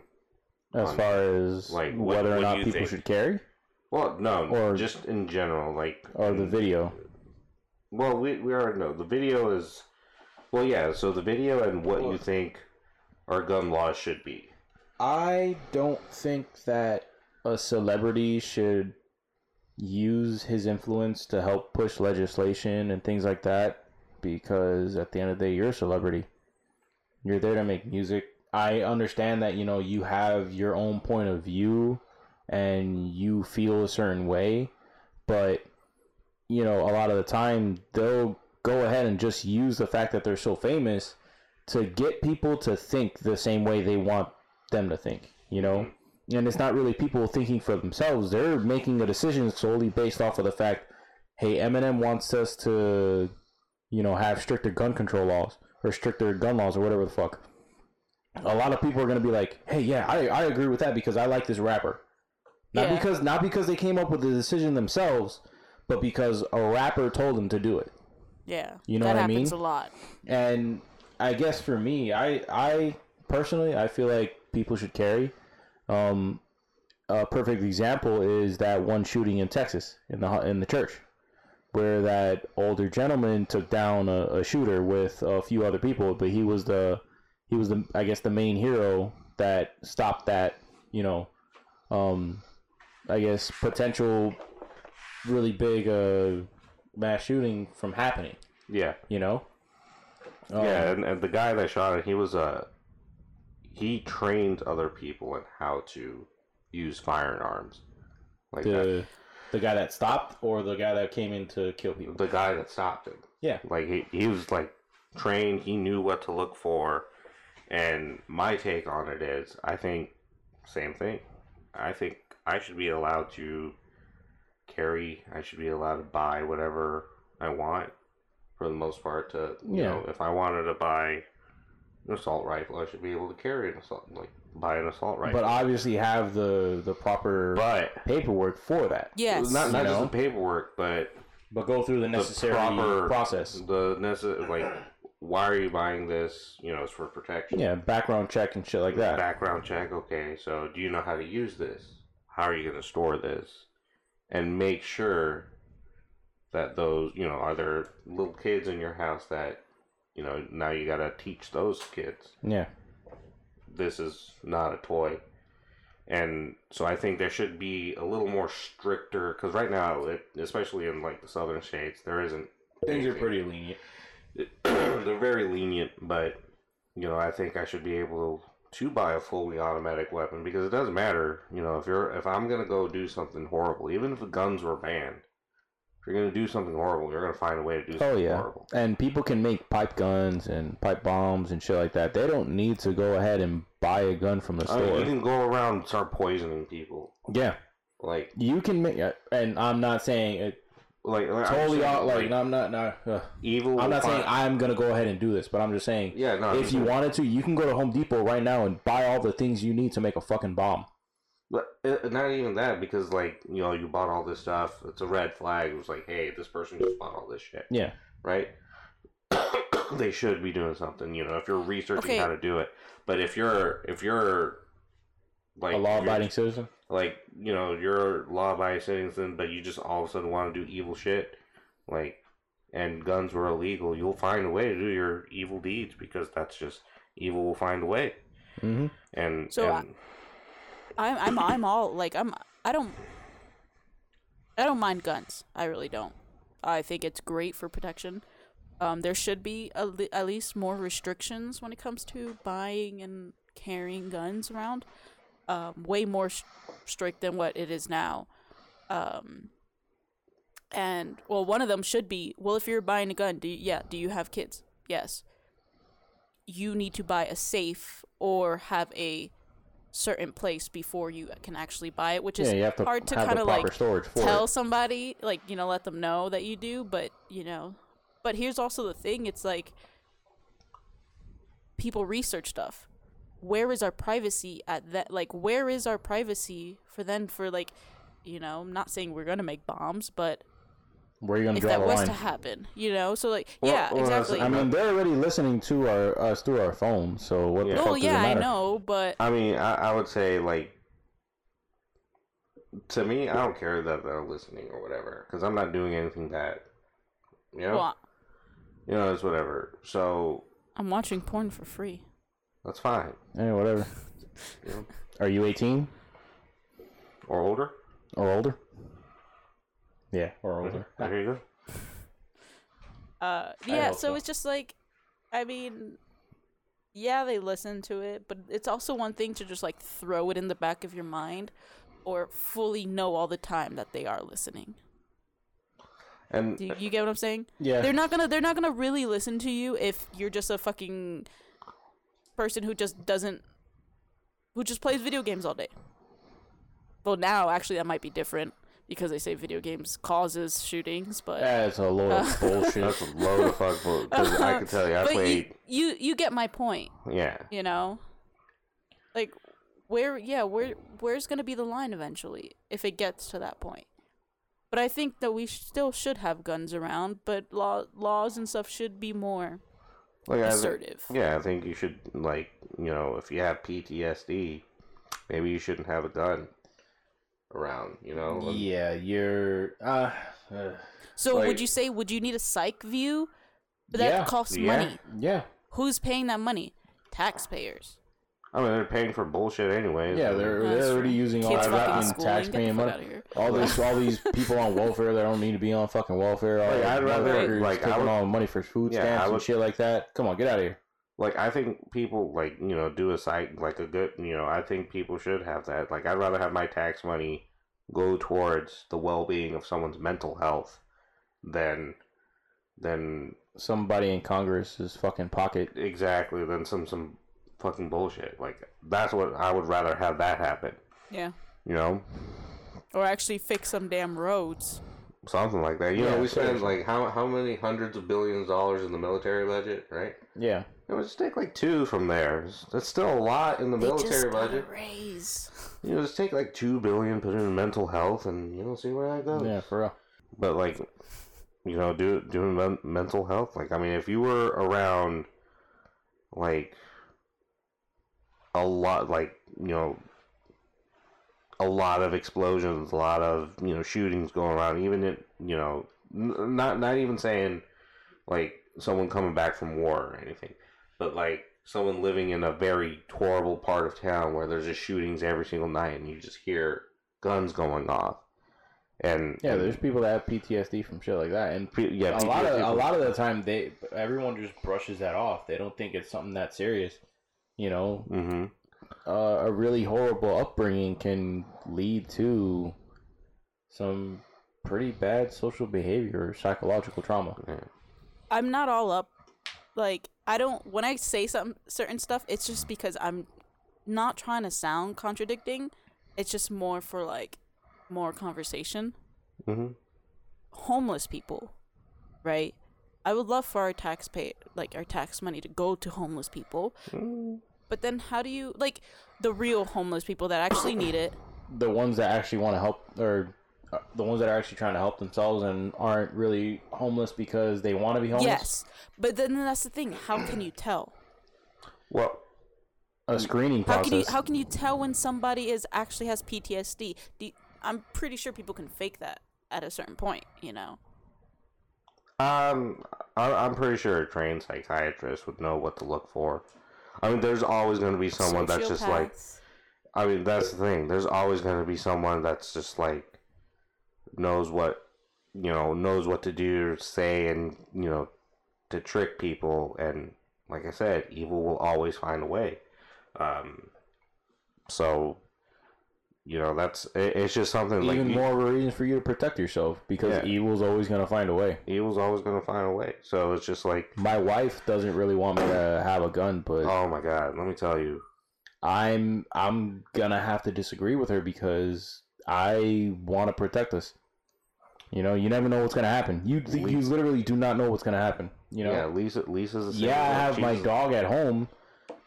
As On- far as like, what- whether or not people think? should carry, well no Or- just in general like or the video. Well, we, we already know the video is. Well, yeah. So the video and what you think our gun laws should be. I don't think that a celebrity should use his influence to help push legislation and things like that because at the end of the day you're a celebrity. You're there to make music. I understand that you know you have your own point of view and you feel a certain way, but you know a lot of the time they'll go ahead and just use the fact that they're so famous to get people to think the same way they want them to think, you know? Mm-hmm. And it's not really people thinking for themselves. They're making a decision solely based off of the fact, hey, Eminem wants us to, you know, have stricter gun control laws or stricter gun laws or whatever the fuck. A lot of people are going to be like, hey, yeah, I, I agree with that because I like this rapper. Not Yeah. because not because they came up with the decision themselves, but because a rapper told them to do it. yeah. You know what I happens mean? a lot. and I guess for me, I I personally I feel like people should carry. Um, a perfect example is that one shooting in Texas in the in the church, where that older gentleman took down a, a shooter with a few other people, but he was the he was the I guess the main hero that stopped that you know, um, I guess potential really big uh mass shooting from happening. Yeah, You know. Um, yeah. And, and the guy that shot it, he was a. he trained other people in how to use firearms. Like that. the the guy that stopped or the guy that came in to kill people. the guy that stopped him. Yeah. Like he, he was like trained, he knew what to look for. And my take on it is I think same thing. I think I should be allowed to carry, I should be allowed to buy whatever I want for the most part to you Yeah. know, if I wanted to buy an assault rifle, I should be able to carry an assault like buy an assault rifle. But obviously have the the proper but paperwork for that. Yes. not not You just know? the paperwork, but But go through the necessary proper- process. the necessary like why are you buying this you know it's for protection Yeah, background check and shit like that. background check okay so do you know how to use this how are you going to store this and make sure that those you know are there little kids in your house that you know now you got to teach those kids Yeah. this is not a toy and so i think there should be a little more stricter because right now it, especially in like the southern states there isn't Things are pretty lenient. they're very lenient, but you know, I think I should be able to buy a fully automatic weapon because it doesn't matter. You know, if you're if I'm gonna go do something horrible, even if the guns were banned, if you're gonna do something horrible, you're gonna find a way to do something Oh yeah. horrible. And people can make pipe guns and pipe bombs and shit like that. They don't need to go ahead and buy a gun from the I mean, store. you can go around and start poisoning people. yeah. Like, You can make and I'm not saying it like, like totally out like, I'm not not uh, evil. I'm not saying I'm gonna go ahead and do this, but I'm just saying Yeah, no. if you wanted to, you can go to Home Depot right now and buy all the things you need to make a fucking bomb. But uh, not even that, because like you know, you bought all this stuff. It's a red flag. It was like, hey, this person just bought all this shit. Yeah. right? they should be doing something, you know, if you're researching Okay. how to do it. But if you're if you're like a law-abiding citizen. like you know you're law abiding citizen, but you just all of a sudden want to do evil shit, like and guns were illegal, you'll find a way to do your evil deeds because that's just evil will find a way. Mm-hmm. And So, and, I'm I'm I'm all like I'm I don't I don't mind guns. I really don't. I think it's great for protection. Um, there should be a at least more restrictions when it comes to buying and carrying guns around. Um, way more s strict than what it is now. Um, and well, one of them should be well, if you're buying a gun, do you, yeah, do you have kids? Yes. You need to buy a safe or have a certain place before you can actually buy it, which is Yeah, you have to hard to kind of like tell it. somebody, like you know, let them know that you do. But you know, but here's also the thing: it's like people research stuff. Where is our privacy at that? Like, where is our privacy for then for like, you know, I'm not saying we're gonna make bombs, but Where are you gonna draw the if draw that was to happen, you know, so like, Well- yeah, well, that's- exactly. I mean, they're already listening to our us through our phone, So what Yeah. the fuck oh does yeah, it I know, but I mean, I, I would say like to me, I don't care that they're listening or whatever because I'm not doing anything bad. You know, well, you know, it's whatever. So I'm watching porn for free. that's fine. Hey, whatever. You know, Are you 18 or older. or older? Yeah, or older. There you go. Uh, yeah, so so. it's just like, I mean, yeah, they listen to it, but it's also one thing to just like throw it in the back of your mind, or fully know all the time that they are listening. And Do you, you get what I'm saying? Yeah. They're not gonna they're not gonna really listen to you if you're just a fucking person who just doesn't who just plays video games all day. Well, now actually that might be different because they say video games causes shootings, but That's a load of bullshit. that's a load of fuck because I can tell you, I but played. you, you you get my point. Yeah, you know like where yeah where where's going to be the line eventually if it gets to that point but i think that we still should have guns around but law laws and stuff should be more like I, thi- assertive yeah, I think you should like you know if you have PTSD, maybe you shouldn't have a gun around. You know. And- yeah, you're. Uh, uh, so like- would you say would you need a psych view but that Yeah. costs Yeah. money yeah, who's paying that money taxpayers I mean, they're paying for bullshit anyways. yeah. They're That's they're already true. using all that fucking fucking taxpaying get the fuck money. All this, all these people on welfare that don't need to be on fucking welfare. All Like, I'd rather, motherfuckers like, I taking would- all the money for food Yeah, stamps and shit like that. Come on, get out of here. Like I think people like you know do a site like a good you know I think people should have that. Like I'd rather have my tax money go towards the well being of someone's mental health than than Somebody in Congress's fucking pocket. exactly than some some fucking bullshit. Like that's what I would rather have that happen. yeah You know, or actually fix some damn roads something like that. You Yeah, know, we spend seriously. like how how many hundreds of billions of dollars in the military budget, right? Yeah, It would just take like two from there. That's still a lot in the they military just budget. raise You know, just take like two billion, put it in mental health, and you know, see where that goes. yeah, for real. But like, you know, do doing men- mental health. Like, I mean, if you were around, like, a lot, like you know, a lot of explosions, a lot of you know shootings going around. Even it, you know, n- not not even saying like someone coming back from war or anything, but like someone living in a very horrible part of town where there's just shootings every single night, and you just hear guns going off. And Yeah, and there's people that have PTSD from shit like that, and yeah, a lot of a lot of the time they everyone just brushes that off. They don't think it's something that serious. You know, Mm-hmm. Uh, a really horrible upbringing can lead to some pretty bad social behavior or psychological trauma. Yeah. I'm not all up. Like I don't when I say some certain stuff, it's just because I'm not trying to sound contradicting. It's just more for like more conversation. Mm-hmm. Homeless people, right? I would love for our tax pay like our tax money to go to homeless people. But then how do you like the real homeless people that actually need it? The ones that actually want to help, or uh, the ones that are actually trying to help themselves and aren't really homeless because they want to be homeless. Yes. But then that's the thing, how can you tell? Well, a screening How process. can you how can you tell when somebody is actually has PTSD? Do you- I'm pretty sure people can fake that at a certain point, you know. Um, I, I'm pretty sure a trained psychiatrist would know what to look for. I mean, there's always going to be someone that's just like. I mean, that's the thing. There's always going to be someone that's just like knows what you know knows what to do, say, and you know to trick people. And like I said, evil will always find a way. Um, so you know that's it, it's just something like Even you- more of a reason for you to protect yourself because Yeah. evil's always gonna find a way. evil's always going to find a way. So it's just like, My wife doesn't really want me to have a gun, but oh my god, let me tell you, I'm I'm gonna have to disagree with her because I want to protect us. You know, you never know what's gonna happen. You you literally do not know what's gonna happen. You know. yeah, Lisa, Lisa's Yeah, I have my dog at home.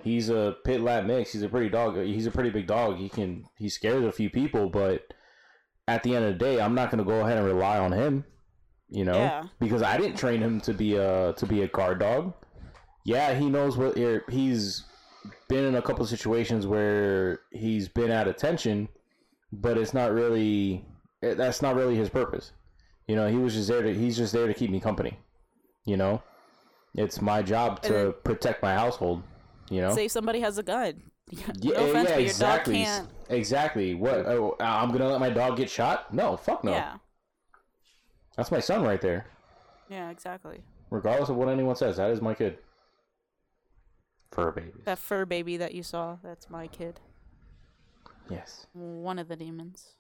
He's a pit lab mix. He's a pretty dog. He's a pretty big dog. He can he scares a few people, but at the end of the day, I'm not gonna go ahead and rely on him. You know, Yeah. because I didn't train him to be a to be a guard dog. Yeah, he knows what er, he's been in a couple of situations where he's been at attention, but it's not really eh, that's not really his purpose. You know, he was just there to he's just there to keep me company. You know, it's my job to protect my household. You know, Say somebody has a gun. yeah, no offense, yeah, but your exactly, dog can't. exactly. What? Oh, uh, I'm gonna let my dog get shot? No, fuck no. Yeah. That's my son right there. Yeah, exactly. Regardless of what anyone says, that is my kid. fur baby. That fur baby that you saw, that's my kid. Yes. One of the demons.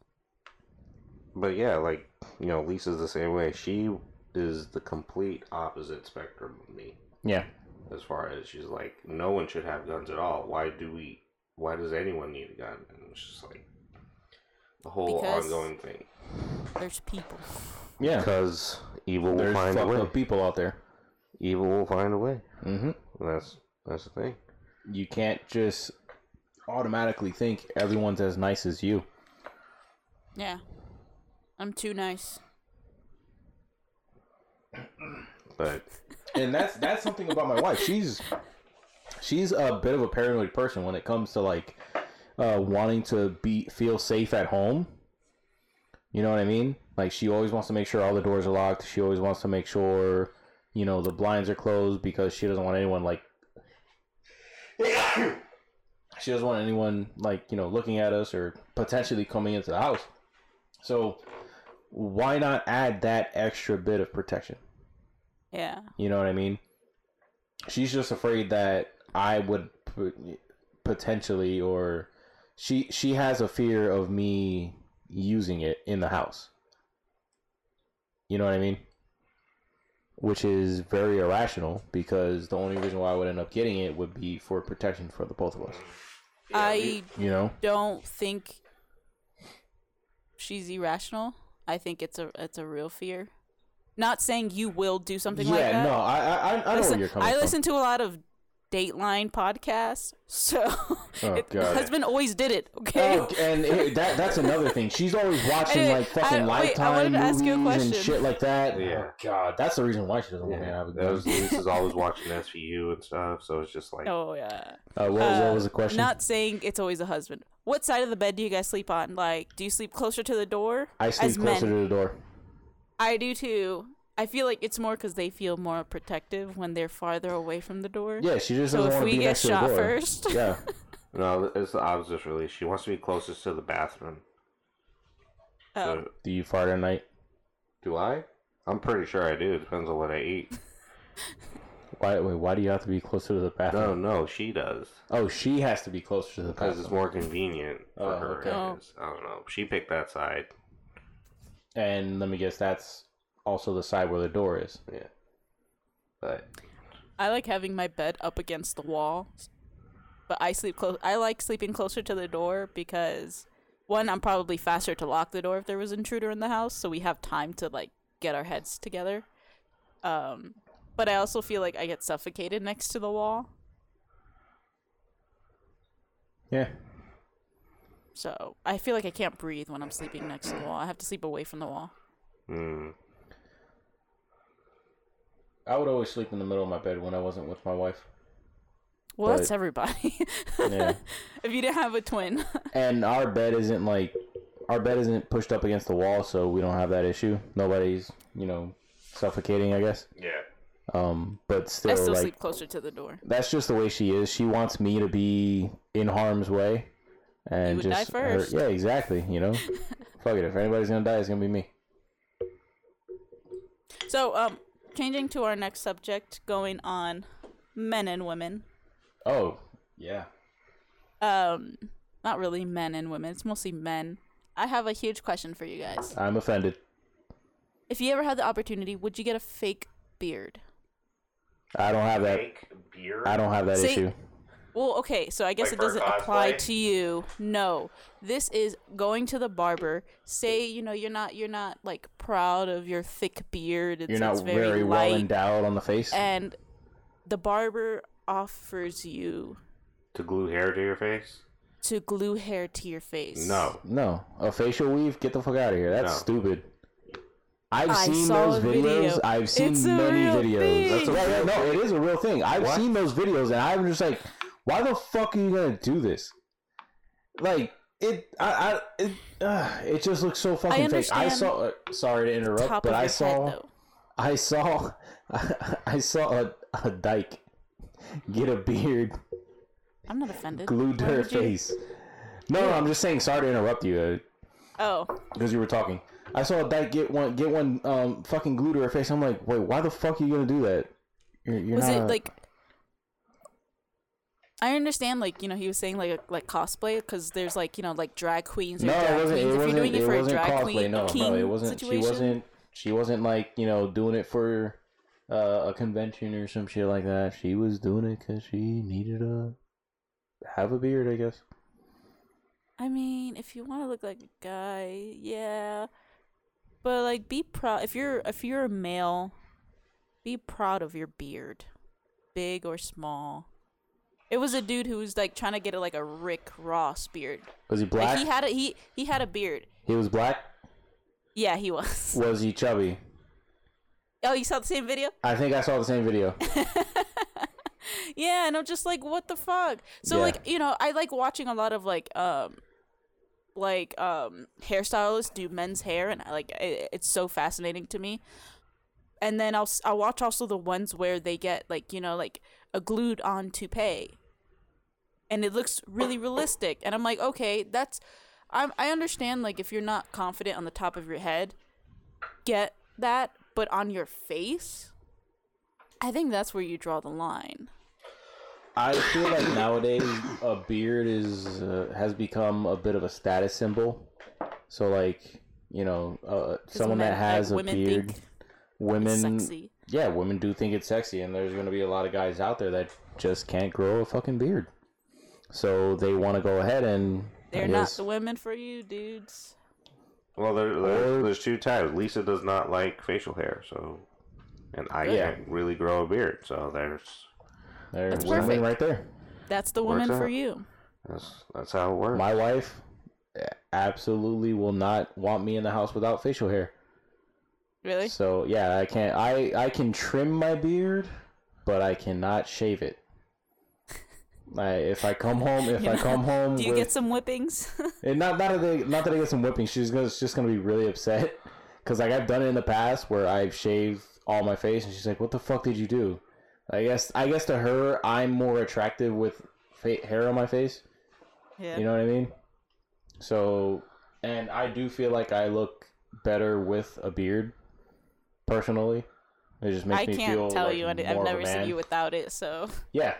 But yeah, like you know, Lisa's the same way. She is the complete opposite spectrum of me. Yeah. As far as she's like, no one should have guns at all. Why do we? Why does anyone need a gun? And it's just like the whole Because- ongoing thing. There's people. Yeah. Because evil will There's find a way. people out there. Evil will find a way. Mm-hmm. That's that's the thing. You can't just automatically think everyone's as nice as you. Yeah. I'm too nice. But and that's that's something about my wife. She's she's a bit of a paranoid person when it comes to like uh, wanting to be feel safe at home. You know what I mean? Like she always wants to make sure all the doors are locked. She always wants to make sure you know the blinds are closed because she doesn't want anyone like she doesn't want anyone like you know looking at us or potentially coming into the house. So why not add that extra bit of protection? Yeah. You know what I mean? She's just afraid that I would potentially, or she she has a fear of me using it in the house. You know what I mean? Which is very irrational because the only reason why I would end up getting it would be for protection for the both of us. I You know? don't think she's irrational. I think it's a it's a real fear. Not saying you will do something yeah, like that. Yeah, no, I I I I know Listen, where you're coming I from. listen to a lot of Dateline podcasts, so Oh, it, husband always did it. Okay. Oh, and it, that that's another thing. She's always watching Anyway, like fucking I- wait, I Lifetime wanted to ask you a movies and shit like that. Yeah. Oh, God, that's the reason why she doesn't want me to have a that was, gun. Lisa's always watching SVU and stuff. So it's just like oh yeah. Uh, what, Uh, what was the question? Not saying it's always a husband. What side of the bed do you guys sleep on? Like, do you sleep closer to the door? I sleep as closer men? to the door. I do too. I feel like it's more because they feel more protective when they're farther away from the door. Yeah, she just So doesn't if want to we be get next to the shot door. first, Yeah, no, it's the opposite. Really, she wants to be closest to the bathroom. oh, So, do you fart at night? do I? I'm pretty sure I do. It depends on what I eat. Why? Wait, why do you have to be closer to the bathroom? no, no, she does Oh, she has to be closer to the because bathroom. it's more convenient for Oh, her. okay. I guess. I don't know. She picked that side. And let me guess, that's also the side where the door is. Yeah, but I like having my bed up against the wall, but I sleep close. I like sleeping closer to the door because one, I'm probably faster to lock the door if there was an intruder in the house, so we have time to like get our heads together. Um, but I also feel like I get suffocated next to the wall, Yeah. So I feel like I can't breathe when I'm sleeping next to the wall. I have to sleep away from the wall. mm, I would always sleep in the middle of my bed when I wasn't with my wife. Well, that's everybody. Yeah. if you didn't have a twin, and our bed isn't like our bed isn't pushed up against the wall, so we don't have that issue. Nobody's, you know, suffocating, I guess. Yeah. Um, but still, I still like sleep closer to the door. that's just the way she is. She wants me to be in harm's way, and would just her- first. yeah, exactly. You know, fuck it. If anybody's gonna die, it's gonna be me. So, um, changing to our next subject, going on men and women. Oh, yeah. Um, not really men and women. It's mostly men. I have a huge question for you guys. I'm offended. If you ever had the opportunity, would you get a fake beard? I don't have that. Fake beard. I don't have that See, issue. Well, okay, so I guess Like it doesn't apply to you. No. This is going to the barber. Say, you know, you're not you're not like proud of your thick beard. It's, You're not it's very, very, well endowed on the face. and the barber offers you To glue hair to your face? to glue hair to your face. No. no, a facial weave. Get the fuck out of here. That's No. stupid. I've I seen those videos. video. I've seen It's a many real videos. thing. That's a, yeah, yeah, no, it is a real thing. I've What? seen those videos, and I'm just like, why the fuck are you gonna do this? Like it, I, I, it, uh, it just looks so fucking fake. I saw. Uh, sorry to interrupt, but I saw. head. I saw, I saw a, a dyke get a beard I'm not offended. glued to Why her you- face. No, no, I'm just saying. Sorry to interrupt you Oh, because you were talking. I saw a dyke get one, get one, um, fucking glued to her face. I'm like, wait, why the fuck are you gonna do that? You're, you're was not it like? I understand, like you know, he was saying like like cosplay because there's like you know like drag queens or No, drag it wasn't. queens. It if wasn't. you're doing it, It for a wasn't drag cosplay. queen, No, no, it wasn't. situation, She wasn't. She wasn't like you know doing it for uh, a convention or some shit like that. She was doing it because she needed to have a beard, I guess. I mean, if you want to look like a guy, yeah, but like be proud. If you're if you're a male, be proud of your beard, big or small. It was a dude who was like trying to get it like a Rick Ross beard. Was he Like black? he had a he he had a beard. he was black. Yeah, he was. Was he chubby? Oh, you saw the same video? I think I saw the same video. Yeah, and I'm just like, what the fuck? So Yeah. like, you know, I like watching a lot of like um like um hairstylists do men's hair and I like it, it's so fascinating to me. And then I'll I'll watch also the ones where they get like, you know, like a glued on toupee. And it looks really realistic. And I'm like, okay, that's I I understand like if you're not confident on the top of your head, get that, but on your face, I think that's where you draw the line. I feel like nowadays a beard is uh, has become a bit of a status symbol. So like you know, uh, someone men- that has like, a women beard, women, yeah, women do think it's sexy, and there's gonna be a lot of guys out there that just can't grow a fucking beard. So they want to go ahead and They're not the women for you, dudes. Well, there, there, there's two types. Lisa does not like facial hair, so. And I Yeah. can't really grow a beard, so there's. There's That's women perfect. right there. That's the woman for you. That's that's how it works. My wife absolutely will not want me in the house without facial hair. Really? So yeah, I can't. I I can trim my beard, but I cannot shave it. I, if I come home, if I come home, Do you with, get some whippings? and not not that they, not that I get some whippings. She's gonna she's just gonna be really upset because like I've done it in the past where I've shaved all my face, and she's like, "What the fuck did you do?" I guess I guess to her, I'm more attractive with fa- hair on my face. yeah. You know what I mean? So, and I do feel like I look better with a beard. Personally, it just makes I me can't tell like you. I, I've never seen you without it, so. Yeah.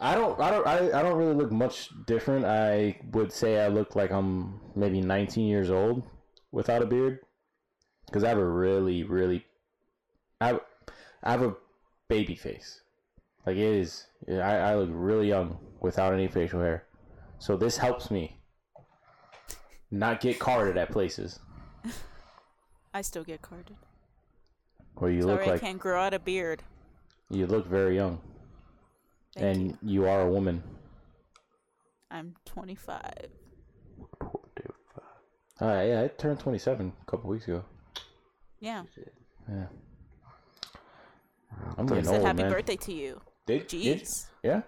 I don't. I don't. I, I don't really look much different. I would say I look like I'm maybe 19 years old without a beard, because I have a really, really, I have, I have a baby face. Like it is. I, I look really young without any facial hair, so this helps me not get carded at places I still get carded. where you Sorry, look like I can't grow out a beard. you look very young, Thank and you. you are a woman. I'm 25. All right, uh, yeah, I turned 27 a couple weeks ago. Yeah. Yeah. I'm I getting said old, happy man. birthday to you. Did, did you? Jeez. Yeah.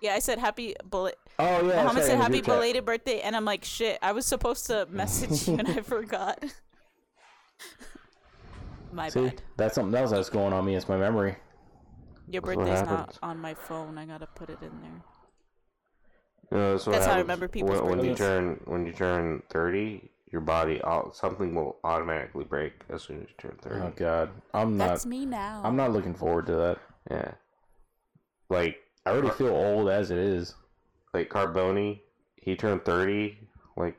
Yeah, I said happy. Bel- Oh yeah. Muhammad said happy group chat. belated birthday, and I'm like, shit. I was supposed to message you, and I forgot. My See, bad. that's something else that's going on me. It's my memory. Your That's what birthday's not on my phone. I gotta put it in there. No, that's what That's how I remember people's when, when you turn when you turn thirty. Your body, au- something will automatically break as soon as you turn thirty. Oh God, I'm not. That's me now. I'm not looking forward to that. Yeah, like I already feel old as it is. like Carboni, he turned thirty. Like,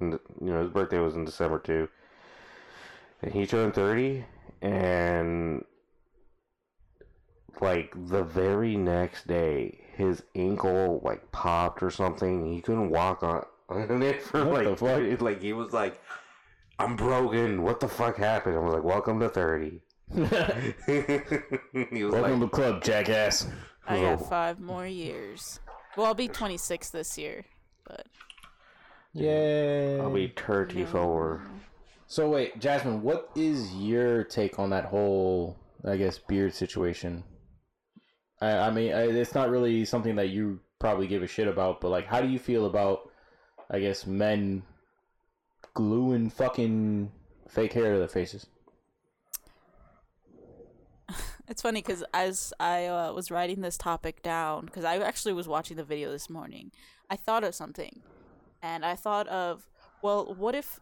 in the, you know, his birthday was in December too, and he turned thirty, and like the very next day, his ankle like popped or something. He couldn't walk on on it for What the like fuck? it- like he was like, "I'm broken. What the fuck happened?" I was like, "Welcome to 30. he was Welcome to like, the club, jackass. I got Oh. five more years. Well, I'll be 26 this year, but Yeah. "I'll be 34." So wait, Jasmine, what is your take on that whole, I guess, beard situation? I, I mean, I, it's not really something that you probably give a shit about, but like, how do you feel about, I guess, men gluing fucking fake hair to their faces? it's funny because as I uh, was writing this topic down, because I actually was watching the video this morning, I thought of something, and I thought of, well, what if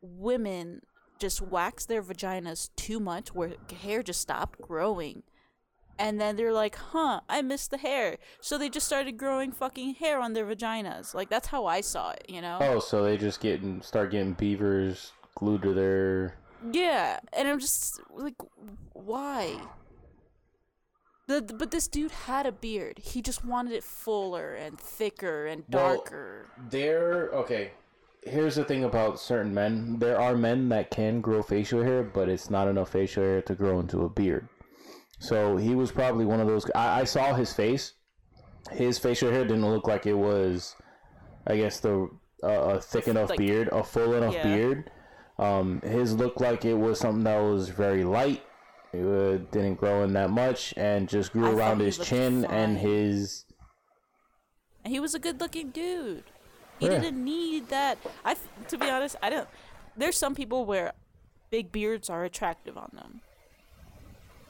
women just wax their vaginas too much, where hair just stopped growing? And then they're like, huh, I missed the hair. So they just started growing fucking hair on their vaginas. Like, that's how I saw it, you know? Oh, so they just get and start getting beavers glued to their. Yeah, and I'm just like, why? The, the- but this dude had a beard. He just wanted it fuller and thicker and Well- darker. There, okay. Here's the thing about certain men. There are men that can grow facial hair, but it's not enough facial hair to grow into a beard. So he was probably one of those. I, I saw his face. His facial hair didn't look like it was, I guess, the uh, a thick enough Like- beard, a full enough Yeah. beard. Um, his looked like it was something that was very light. It uh, didn't grow in that much, and just grew I around his chin and his. He was a good-looking dude. He Yeah. didn't need that. I, to be honest, I don't. There's some people where big beards are attractive on them.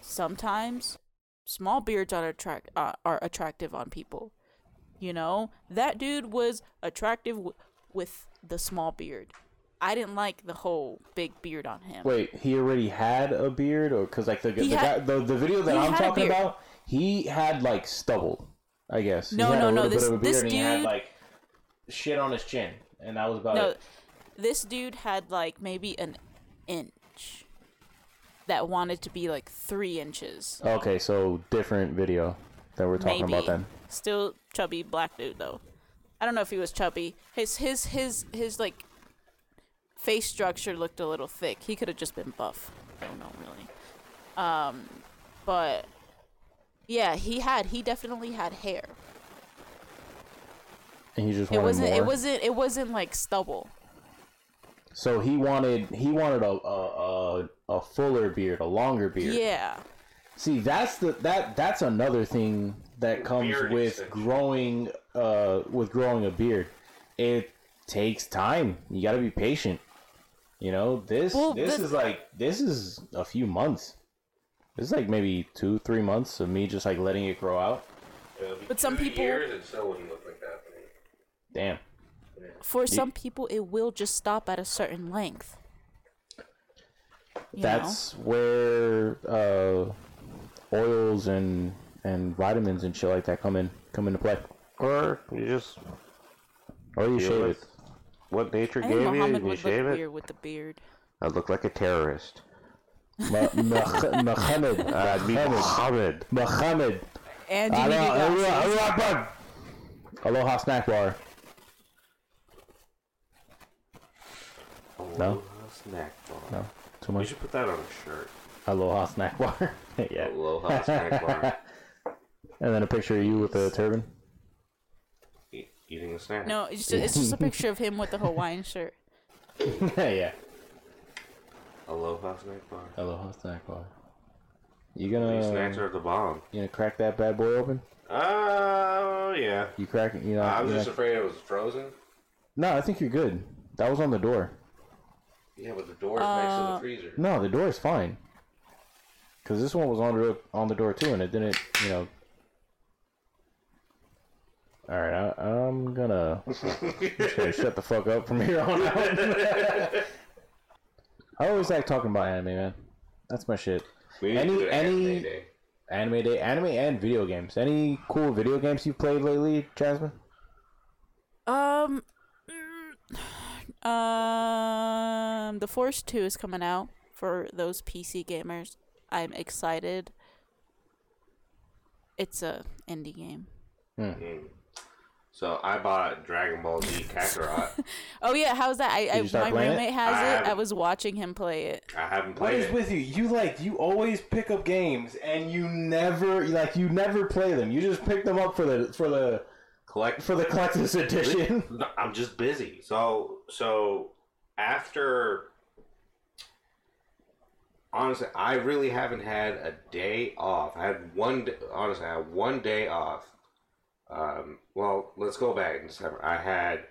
Sometimes small beards are attract uh, are attractive on people. You know, that dude was attractive w- with the small beard. I didn't like the whole big beard on him. Wait, he already had a beard, or because like the the, had- guy, the the video that I'm talking about, he had like stubble, I guess. No, no, no, this- bit of a beard this he had dude- like shit on his chin, and that was about No, it. this dude had like maybe an inch that wanted to be like three inches. Okay, so different video that we're talking maybe. about then. Still chubby black dude though. I don't know if he was chubby. His his his his like face structure looked a little thick. He could have just been buff. I don't know really. Um, but yeah, he had he definitely had hair. And he just It wasn't more. it wasn't it wasn't like stubble. So he wanted he wanted a a, a a fuller beard, a longer beard. Yeah. See, that's the that that's another thing that comes Beard with extension. growing uh with growing a beard. It takes time. You got to be patient. You know, this Well, this the- is like this is a few months. This is like maybe 2 3 months of me just like letting it grow out. But some people- years, it still wouldn't look like that. Damn. For some people, it will just stop at a certain length. You know? That's where uh oils and and vitamins and shit like that come in come into play. Or you just Or you shave it. what nature I gave you, Muhammad and you shave it. with the beard. I look like a terrorist. Muhammad. I'd Muhammad. Muhammad. Muhammad. And you need your Aloha, aloha, aloha, aloha snack bar. No? Aloha snack bar. No, too We much. should put that on a shirt. Aloha snack bar. yeah. Aloha snack bar. And then a picture of you with a turban. E- eating a snack. No, it's just, it's just a picture of him with a Hawaiian shirt. yeah. Aloha snack bar. Aloha snack bar. You These snacks gonna are the bomb. you gonna crack that bad boy open? Oh yeah. You crack it? You know. I was you just know- afraid it was frozen. No, I think you're good. That was on the door. Yeah, but the door's next to Uh, the freezer. No, the door is fine. Cause this one was on the on the door too, and it didn't, you know. All right, I, I'm gonna, just gonna shut the fuck up from here on out. I always like talking about anime, man. That's my shit. We need Any- to do any- anime day. Anime day, anime and video games. Any cool video games you've played lately, Jasmine? Um, mm, um, The Force Two is coming out for those PC gamers. I'm excited. It's a indie game. Mm. So I bought Dragon Ball Z Kakarot. Oh yeah, how's that? I, I my playing it? roommate has I it. I was watching him play it. I haven't played is it. with you? You like you always pick up games and you never like you never play them. You just pick them up for the for the Collect. for the collector's edition. I'm just busy. So so after honestly, I really haven't had a day off. I had one. Honestly, I had one day off. Um, well, let's go back in December. I had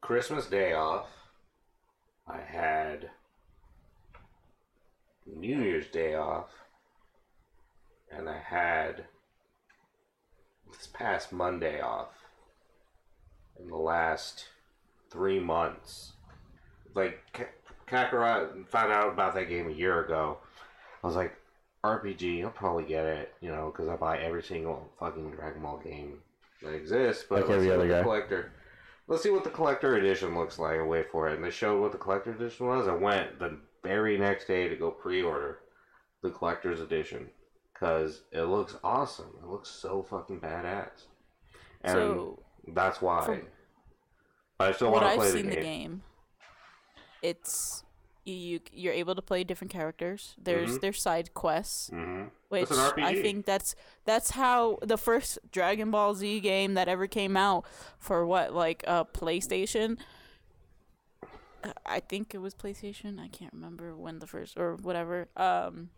Christmas Day off. I had New Year's Day off, and I had this past Monday off. In the last three months, like Kakarot, found out about that game a year ago. I was like, RPG, I'll probably get it, you know, because I buy every single fucking Dragon Ball game that exists. But Like let's every other guy. collector. Let's see what the collector edition looks like. I wait for it, and they showed what the collector edition was. I went the very next day to go pre-order the collector's edition because it looks awesome. It looks so fucking badass. And so that's why. From I still want to I've play seen the the game. game, it's you, you you're able to play different characters. There's Mhm. there's side quests, Mm-hmm. which I think that's that's how the first Dragon Ball Z game that ever came out for what like uh PlayStation. I think it was PlayStation. I can't remember when the first or whatever. Um,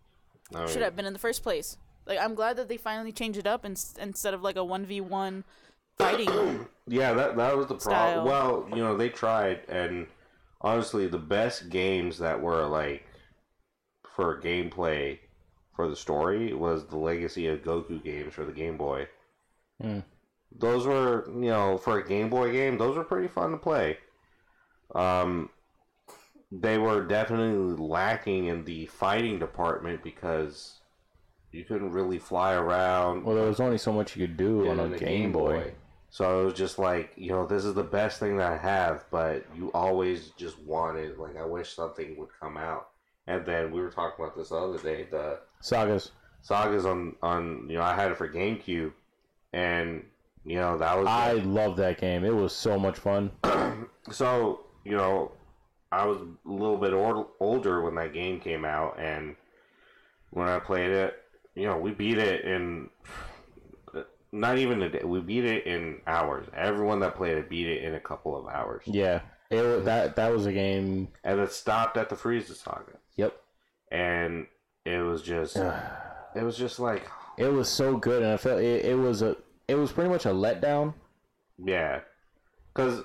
Oh, should yeah. have been in the first place. Like I'm glad that they finally changed it up and instead of like a one v one fighting. Yeah, that that was the problem. Well, you know, they tried, and honestly, the best games that were like for gameplay for the story was the Legacy of Goku games for the Game Boy. Hmm. Those were, you know, for a Game Boy game, those were pretty fun to play. Um, they were definitely lacking in the fighting department because you couldn't really fly around. Well, there was only so much you could do Yeah, on a the Game, Boy. So I was just like, you know, this is the best thing that I have, but you always just wanted, like, I wish something would come out. And then we were talking about this the other day, the Sagas. sagas on, on you know, I had it for GameCube, and, you know, that was. I love that game. It was so much fun. so, you know, I was a little bit or- older when that game came out, and when I played it, you know, we beat it in not even a day. We beat it in hours. Everyone that played it beat it in a couple of hours, Yeah, it that that was a game. and it stopped at the Frieza saga, Yep. and it was just, it was just like, It was so good, and I felt it, it was a it was pretty much a letdown. yeah, because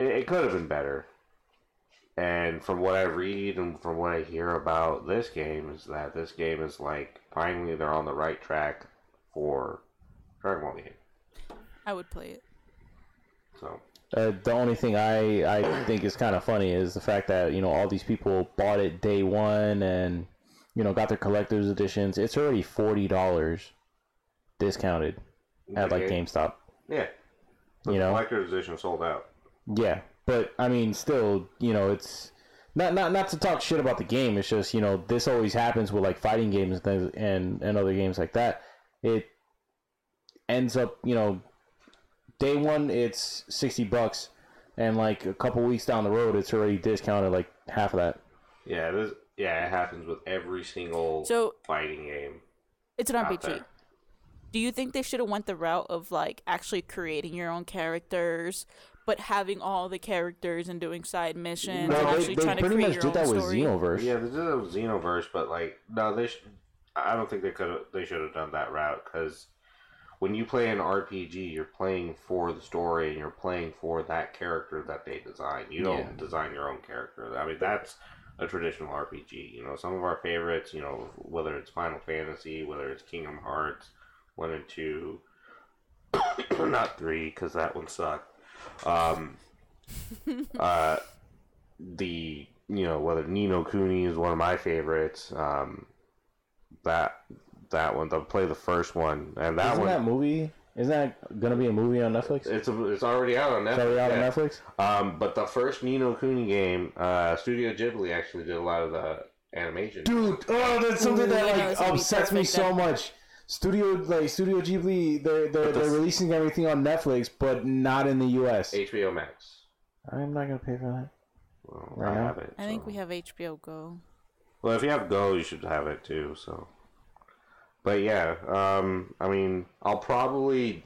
it, it could have been better. And from what I read and from what I hear about this game is that this game is like finally they're on the right track for Dragon Ball game. I would play it. So Uh, the only thing I I think is kind of funny is the fact that you know all these people bought it day one and you know got their collector's editions. It's already forty dollars discounted at like GameStop. yeah, the You know? collector's edition sold out. Yeah, but I mean, still, you know, it's not not not to talk shit about the game. It's just you know this always happens with like fighting games and things and and other games like that. It ends up, you know, day one it's sixty bucks, and like a couple weeks down the road, it's already discounted like half of that. Yeah, this yeah, it happens with every single So fighting game. it's an RPG. there. Do you think they should have went the route of like actually creating your own characters, but having all the characters and doing side missions No, and they, actually they trying to pretty create much did that with story? Xenoverse. Yeah, they did it with Xenoverse, but like no, they. Sh- I don't think they could. have They should have done that route because when you play an RPG, you're playing for the story and you're playing for that character that they design. You don't Yeah. design your own character. I mean, that's a traditional RPG. You know, some of our favorites, you know, whether it's Final Fantasy, whether it's Kingdom Hearts, one and two, not three because that one sucked. Um, uh, the you know whether Ni no Kuni is one of my favorites. Um, that that one, they'll play the first one, and that Isn't one. that movie? Isn't that gonna be a movie on Netflix? it's a, it's already out on Netflix. It's already out yeah. on Netflix. Um, but the first Ni no Kuni game, uh, Studio Ghibli actually did a lot of the animation. Dude, oh, that's something Ooh, that like it's upsets me so then. much. Studio like Studio Ghibli, they're they're, But they're this- releasing everything on Netflix, but not in the U.S. HBO Max. I'm not gonna pay for that. Well, Right I now? have it. I think we have HBO Go. Well, if you have Go, you should have it too. So, but yeah, um, I mean, I'll probably.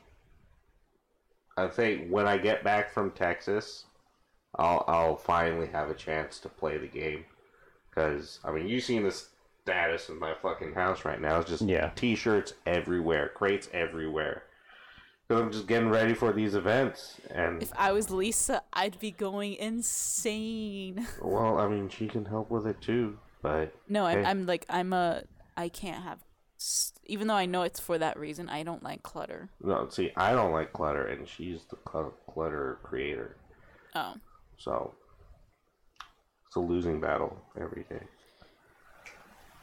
I think when I get back from Texas, I'll I'll finally have a chance to play the game, because I mean, you've seen the status of my fucking house right now. It's just Yeah. t-shirts everywhere, crates everywhere. 'Cause I'm just getting ready for these events, and If I was Lisa, I'd be going insane. well, I mean, she can help with it too, but No, I'm, Hey. I'm like I'm a I can't have s- even though I know it's for that reason. I don't like clutter. No, see, I don't like clutter, and she's the cl- clutter creator. Oh, So it's a losing battle every day.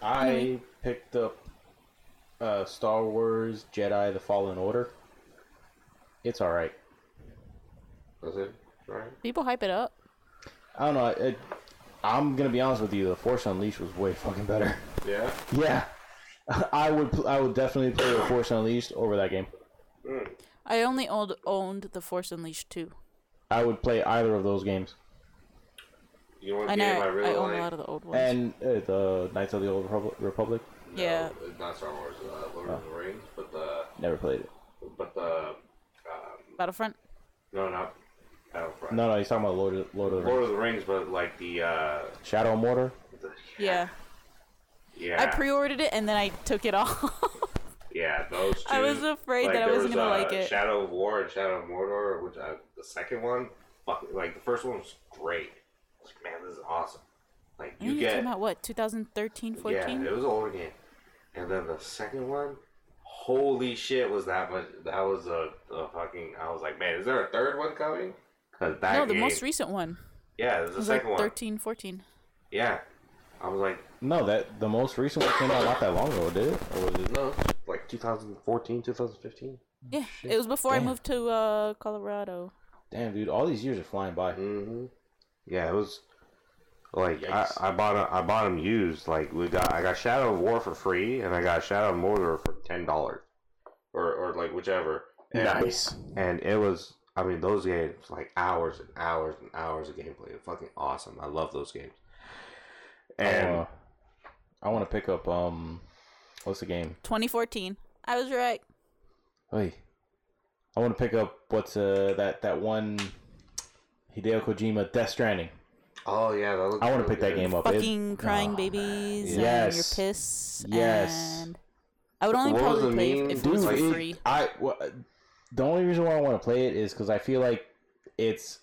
I picked up uh, Star Wars Jedi: The Fallen Order. It's all right. That's it, right? people hype it up. I don't know. It, I'm gonna be honest with you. The Force Unleashed was way fucking better. Yeah. Yeah, I would. I would definitely play the Force Unleashed over that game. I only owned owned the Force Unleashed two. I would play either of those games. You know what I game know I I, really own like? A lot of the old ones. And uh, the Knights of the Old Republic. Republic. No, Yeah. not Star Wars, uh, Lord of the Rings, but the Never played it. but the um, Battlefront. no, not Battlefront. No, no, he's talking about Lord of, Lord of the Lord Rings. of the Rings, but like the uh, Shadow of Mordor. the Yeah. yeah, I pre-ordered it and then I took it off. yeah, those two. I was afraid that I wasn't was, gonna uh, like it. Shadow of War and Shadow of Mordor, which uh, the second one, fuck, like the first one was great. I was like, man, this is awesome. Like you it get came out what 2013, 14. Yeah, it was an older game. And then the second one, holy shit, was that much? That was a, a fucking. I was like, man, is there a third one coming? Cause that no, the game, most recent one. yeah, there's It the was like second one. 13, 14. Yeah, I was like, No, that the most recent one came out not that long ago, did it? Or was it? no, like 2014, 2015. Yeah, shit. it was before I moved to uh, Colorado. Damn, dude, all these years are flying by. Mm-hmm. Yeah, it was like I, Yikes. I bought a, I bought them used. Like we got I got Shadow of War for free, and I got Shadow of Mordor for ten dollars, or or like whichever. And- Nice. and it was I mean those games like hours and hours and hours of gameplay. Fucking awesome. I love those games. And Uh, I want to pick up um, what's the game? 2014. I was right. Wait, I want to pick up what's uh that that one Hideo Kojima Death Stranding. oh yeah, that looks I want to really pick that game up. It- Fucking crying oh, babies and Yes. your piss. Yes. And I would only What was probably the play meme? if, if it was Dude, for it- free. I wha- the only reason why I want to play it is because I feel like it's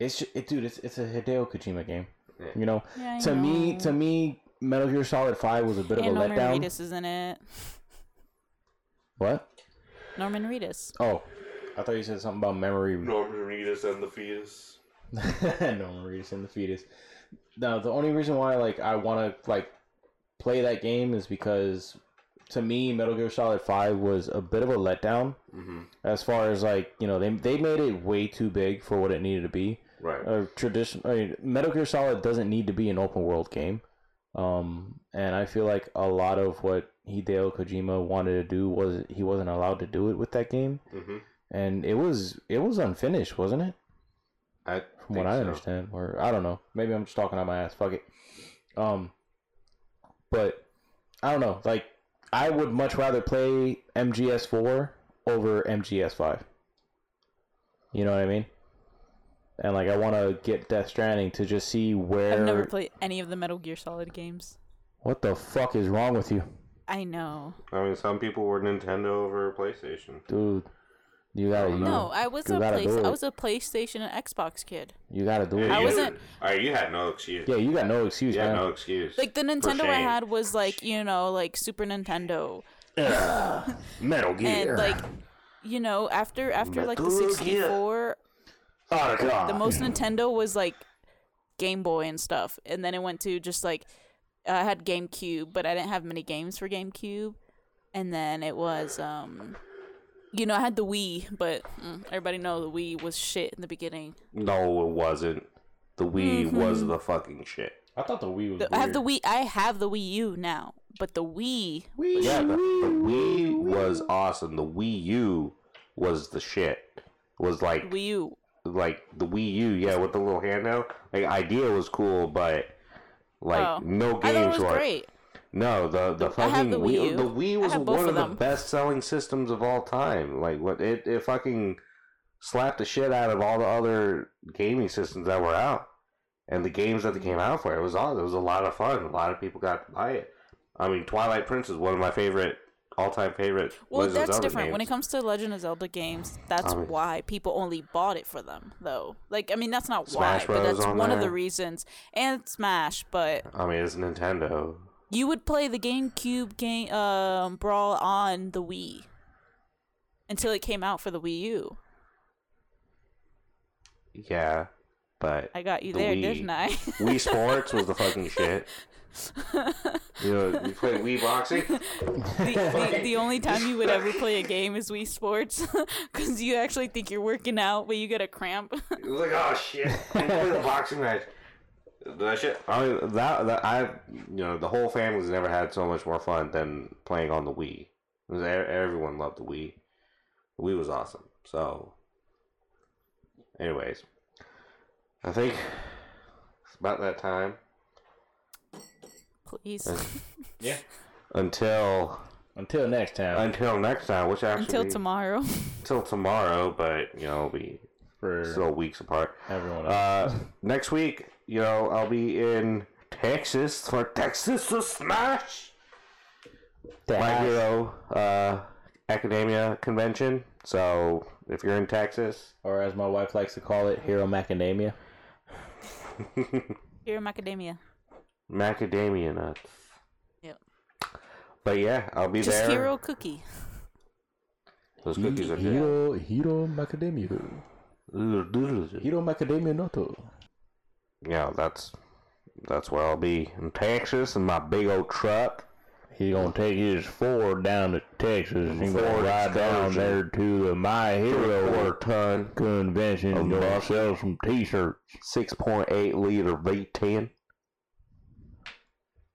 it's ju- it, dude. It's it's a Hideo Kojima game. Yeah. You know, Yeah, I to me, to me, Metal Gear Solid Five was a bit and of a Norman letdown. Reedus is in it. What? Norman Reedus. Oh, I thought you said something about memory. Norman Reedus and the fetus. Norman Reedus and the fetus. Now, the only reason why like I want to like play that game is because to me Metal Gear Solid Five was a bit of a letdown Mm-hmm. as far as like you know they they made it way too big for what it needed to be. Right. A tradition, I mean, Metal Gear Solid doesn't need to be an open world game, um, and I feel like a lot of what Hideo Kojima wanted to do was he wasn't allowed to do it with that game, mm-hmm. and it was it was unfinished, wasn't it? I from what I understand, or I don't know. Maybe I'm just talking out my ass. Fuck it. Um, but I don't know. Like, I would much rather play MGS4 over MGS5. You know what I mean? And like, I want to get Death Stranding to just see where. I've never played any of the Metal Gear Solid games. What the fuck is wrong with you, I know. I mean, some people were Nintendo over PlayStation. dude? You gotta. You, No, I was a gotta place. do I was a PlayStation and Xbox kid. You gotta do it. I wasn't- All right, you had no excuse. Yeah, you got no excuse, you had no excuse. Like the Nintendo I had was like you know like Super Nintendo Ugh, Metal Gear. and like you know after after like the Metal Gear. 64 Otacon. the most Nintendo was like Game Boy and stuff, and then it went to just like I had GameCube, but I didn't have many games for GameCube, and then it was um, you know I had the Wii, but mm, everybody know the Wii was shit in the beginning. no, it wasn't. The Wii was Mhm. the fucking shit. I thought the Wii was. The, I have the. Wii. I have the Wii U now, but the Wii. Yeah, the, the Wii was awesome. The Wii U was the shit. Was like Wii U. like the Wii U, yeah, with the little handheld. Like idea was cool, but like Oh. no I thought it games were. great. No, the the The- I have fucking the Wii. Wii. The Wii was one of of the best selling systems of all time. Like what it it fucking slapped the shit out of all the other gaming systems that were out, and the games that they came out for. It was all. It was a lot of fun. A lot of people got to buy it. I mean, Twilight Prince is one of my favorite all time favorite. Well, Legend that's different. When it comes to Legend of Zelda games, that's I mean- why people only bought it for them, though. Like, I mean, that's not Smash why, but that's on one of the reasons. And Smash, but I mean, it's Nintendo. you would play the GameCube game um, Brawl on the Wii until it came out for the Wii U. Yeah, but I got you The there, Wii. didn't I? Wii Sports was the fucking shit. You know, you play Wii boxing. the, the, the only time you would ever play a game is Wii Sports because you actually think you're working out, but you get a cramp. It was like, oh shit, I play the boxing match. That shit. I mean, that that I, you know, the whole family's never had so much more fun than playing on the Wii. It was, everyone loved the Wii. The Wii was awesome. So, anyways, I think it's about that time. Please. Uh, Yeah. Until Until next time. until next time, which actually Until tomorrow. until tomorrow, but you know, we for still weeks apart. everyone. else. Uh, next week, you know, I'll be in Texas for Texas to Smash The My Hero uh, Academia convention. So if you're in Texas, or as my wife likes to call it, Hero Macadamia. Here in Macadamia. Macadamia nuts. Yep. But yeah, I'll be Just there. hero cookie. Those cookies are good. Hero, Hero Macadamia. Hero Macadamia Noto. Yeah, that's that's where I'll be in Texas in my big old truck. He gonna take his Ford down to Texas and Ford gonna ride down there to the My Hero Four ton, convention and Of gonna sell some T-shirts. six point eight liter V10.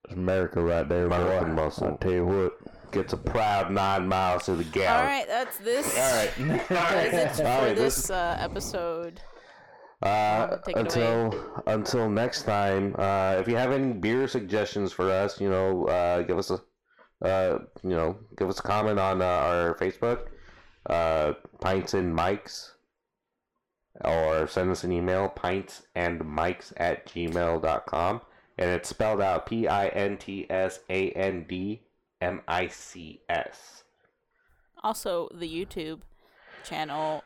It's America right there, American boy. muscle. I tell you what. Gets a proud nine miles to the All gallon. right, that's this. All right. That's it for All right, this, this- uh, episode. Uh, until until next time, uh, if you have any beer suggestions for us, you know, uh, give us a uh, you know, give us a comment on uh, our Facebook, uh, Pints and Mics, or send us an email, pints and mics at gmail.com. And it's spelled out P I N T S A N D M I C S. Also, the YouTube channel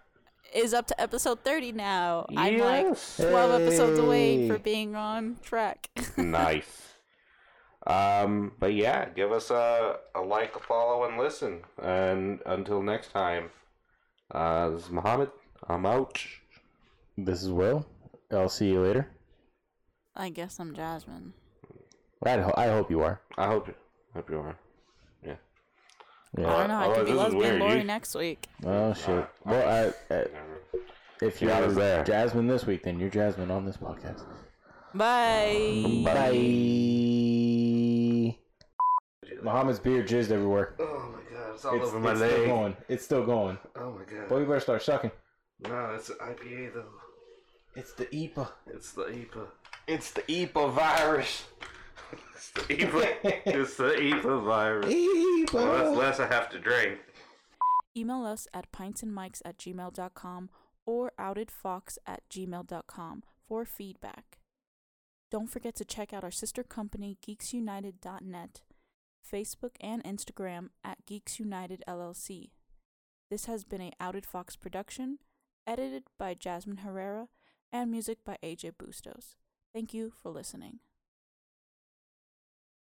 is up to episode 30 now. I'm like Yes. 12 episodes away Hey. for being on track. nice. Um, but yeah, give us a, a like, a follow, and listen. And until next time, uh, this is Muhammad. I'm out. This is Will. I'll see you later. I guess I'm Jasmine. I, ho- I hope you are. I hope hope you are. Yeah. I don't know. I Oh, could be this lesbian. Lori You- next week. Oh shit. Well, I, I, if you're was there. Jasmine this week, then you're Jasmine on this podcast. Bye. Bye. Muhammad's beard jizzed everywhere. Oh my god, it's all It's, over my it's still going. It's still going. Oh my god. Boy, you better start sucking. No, it's IPA though. It's the EPA. It's the EPA. It's the EPA virus. it's the EPA. it's the EPA virus. EPA. Well, that's less I have to drink. Email us at pintsandmics at gmail.com or outedfox at gmail.com for feedback. Don't forget to check out our sister company, geeksunited.net, Facebook and Instagram at Geeks United LLC. This has been a Outed Fox production, edited by Jasmine Herrera, and music by AJ Bustos. Thank you for listening.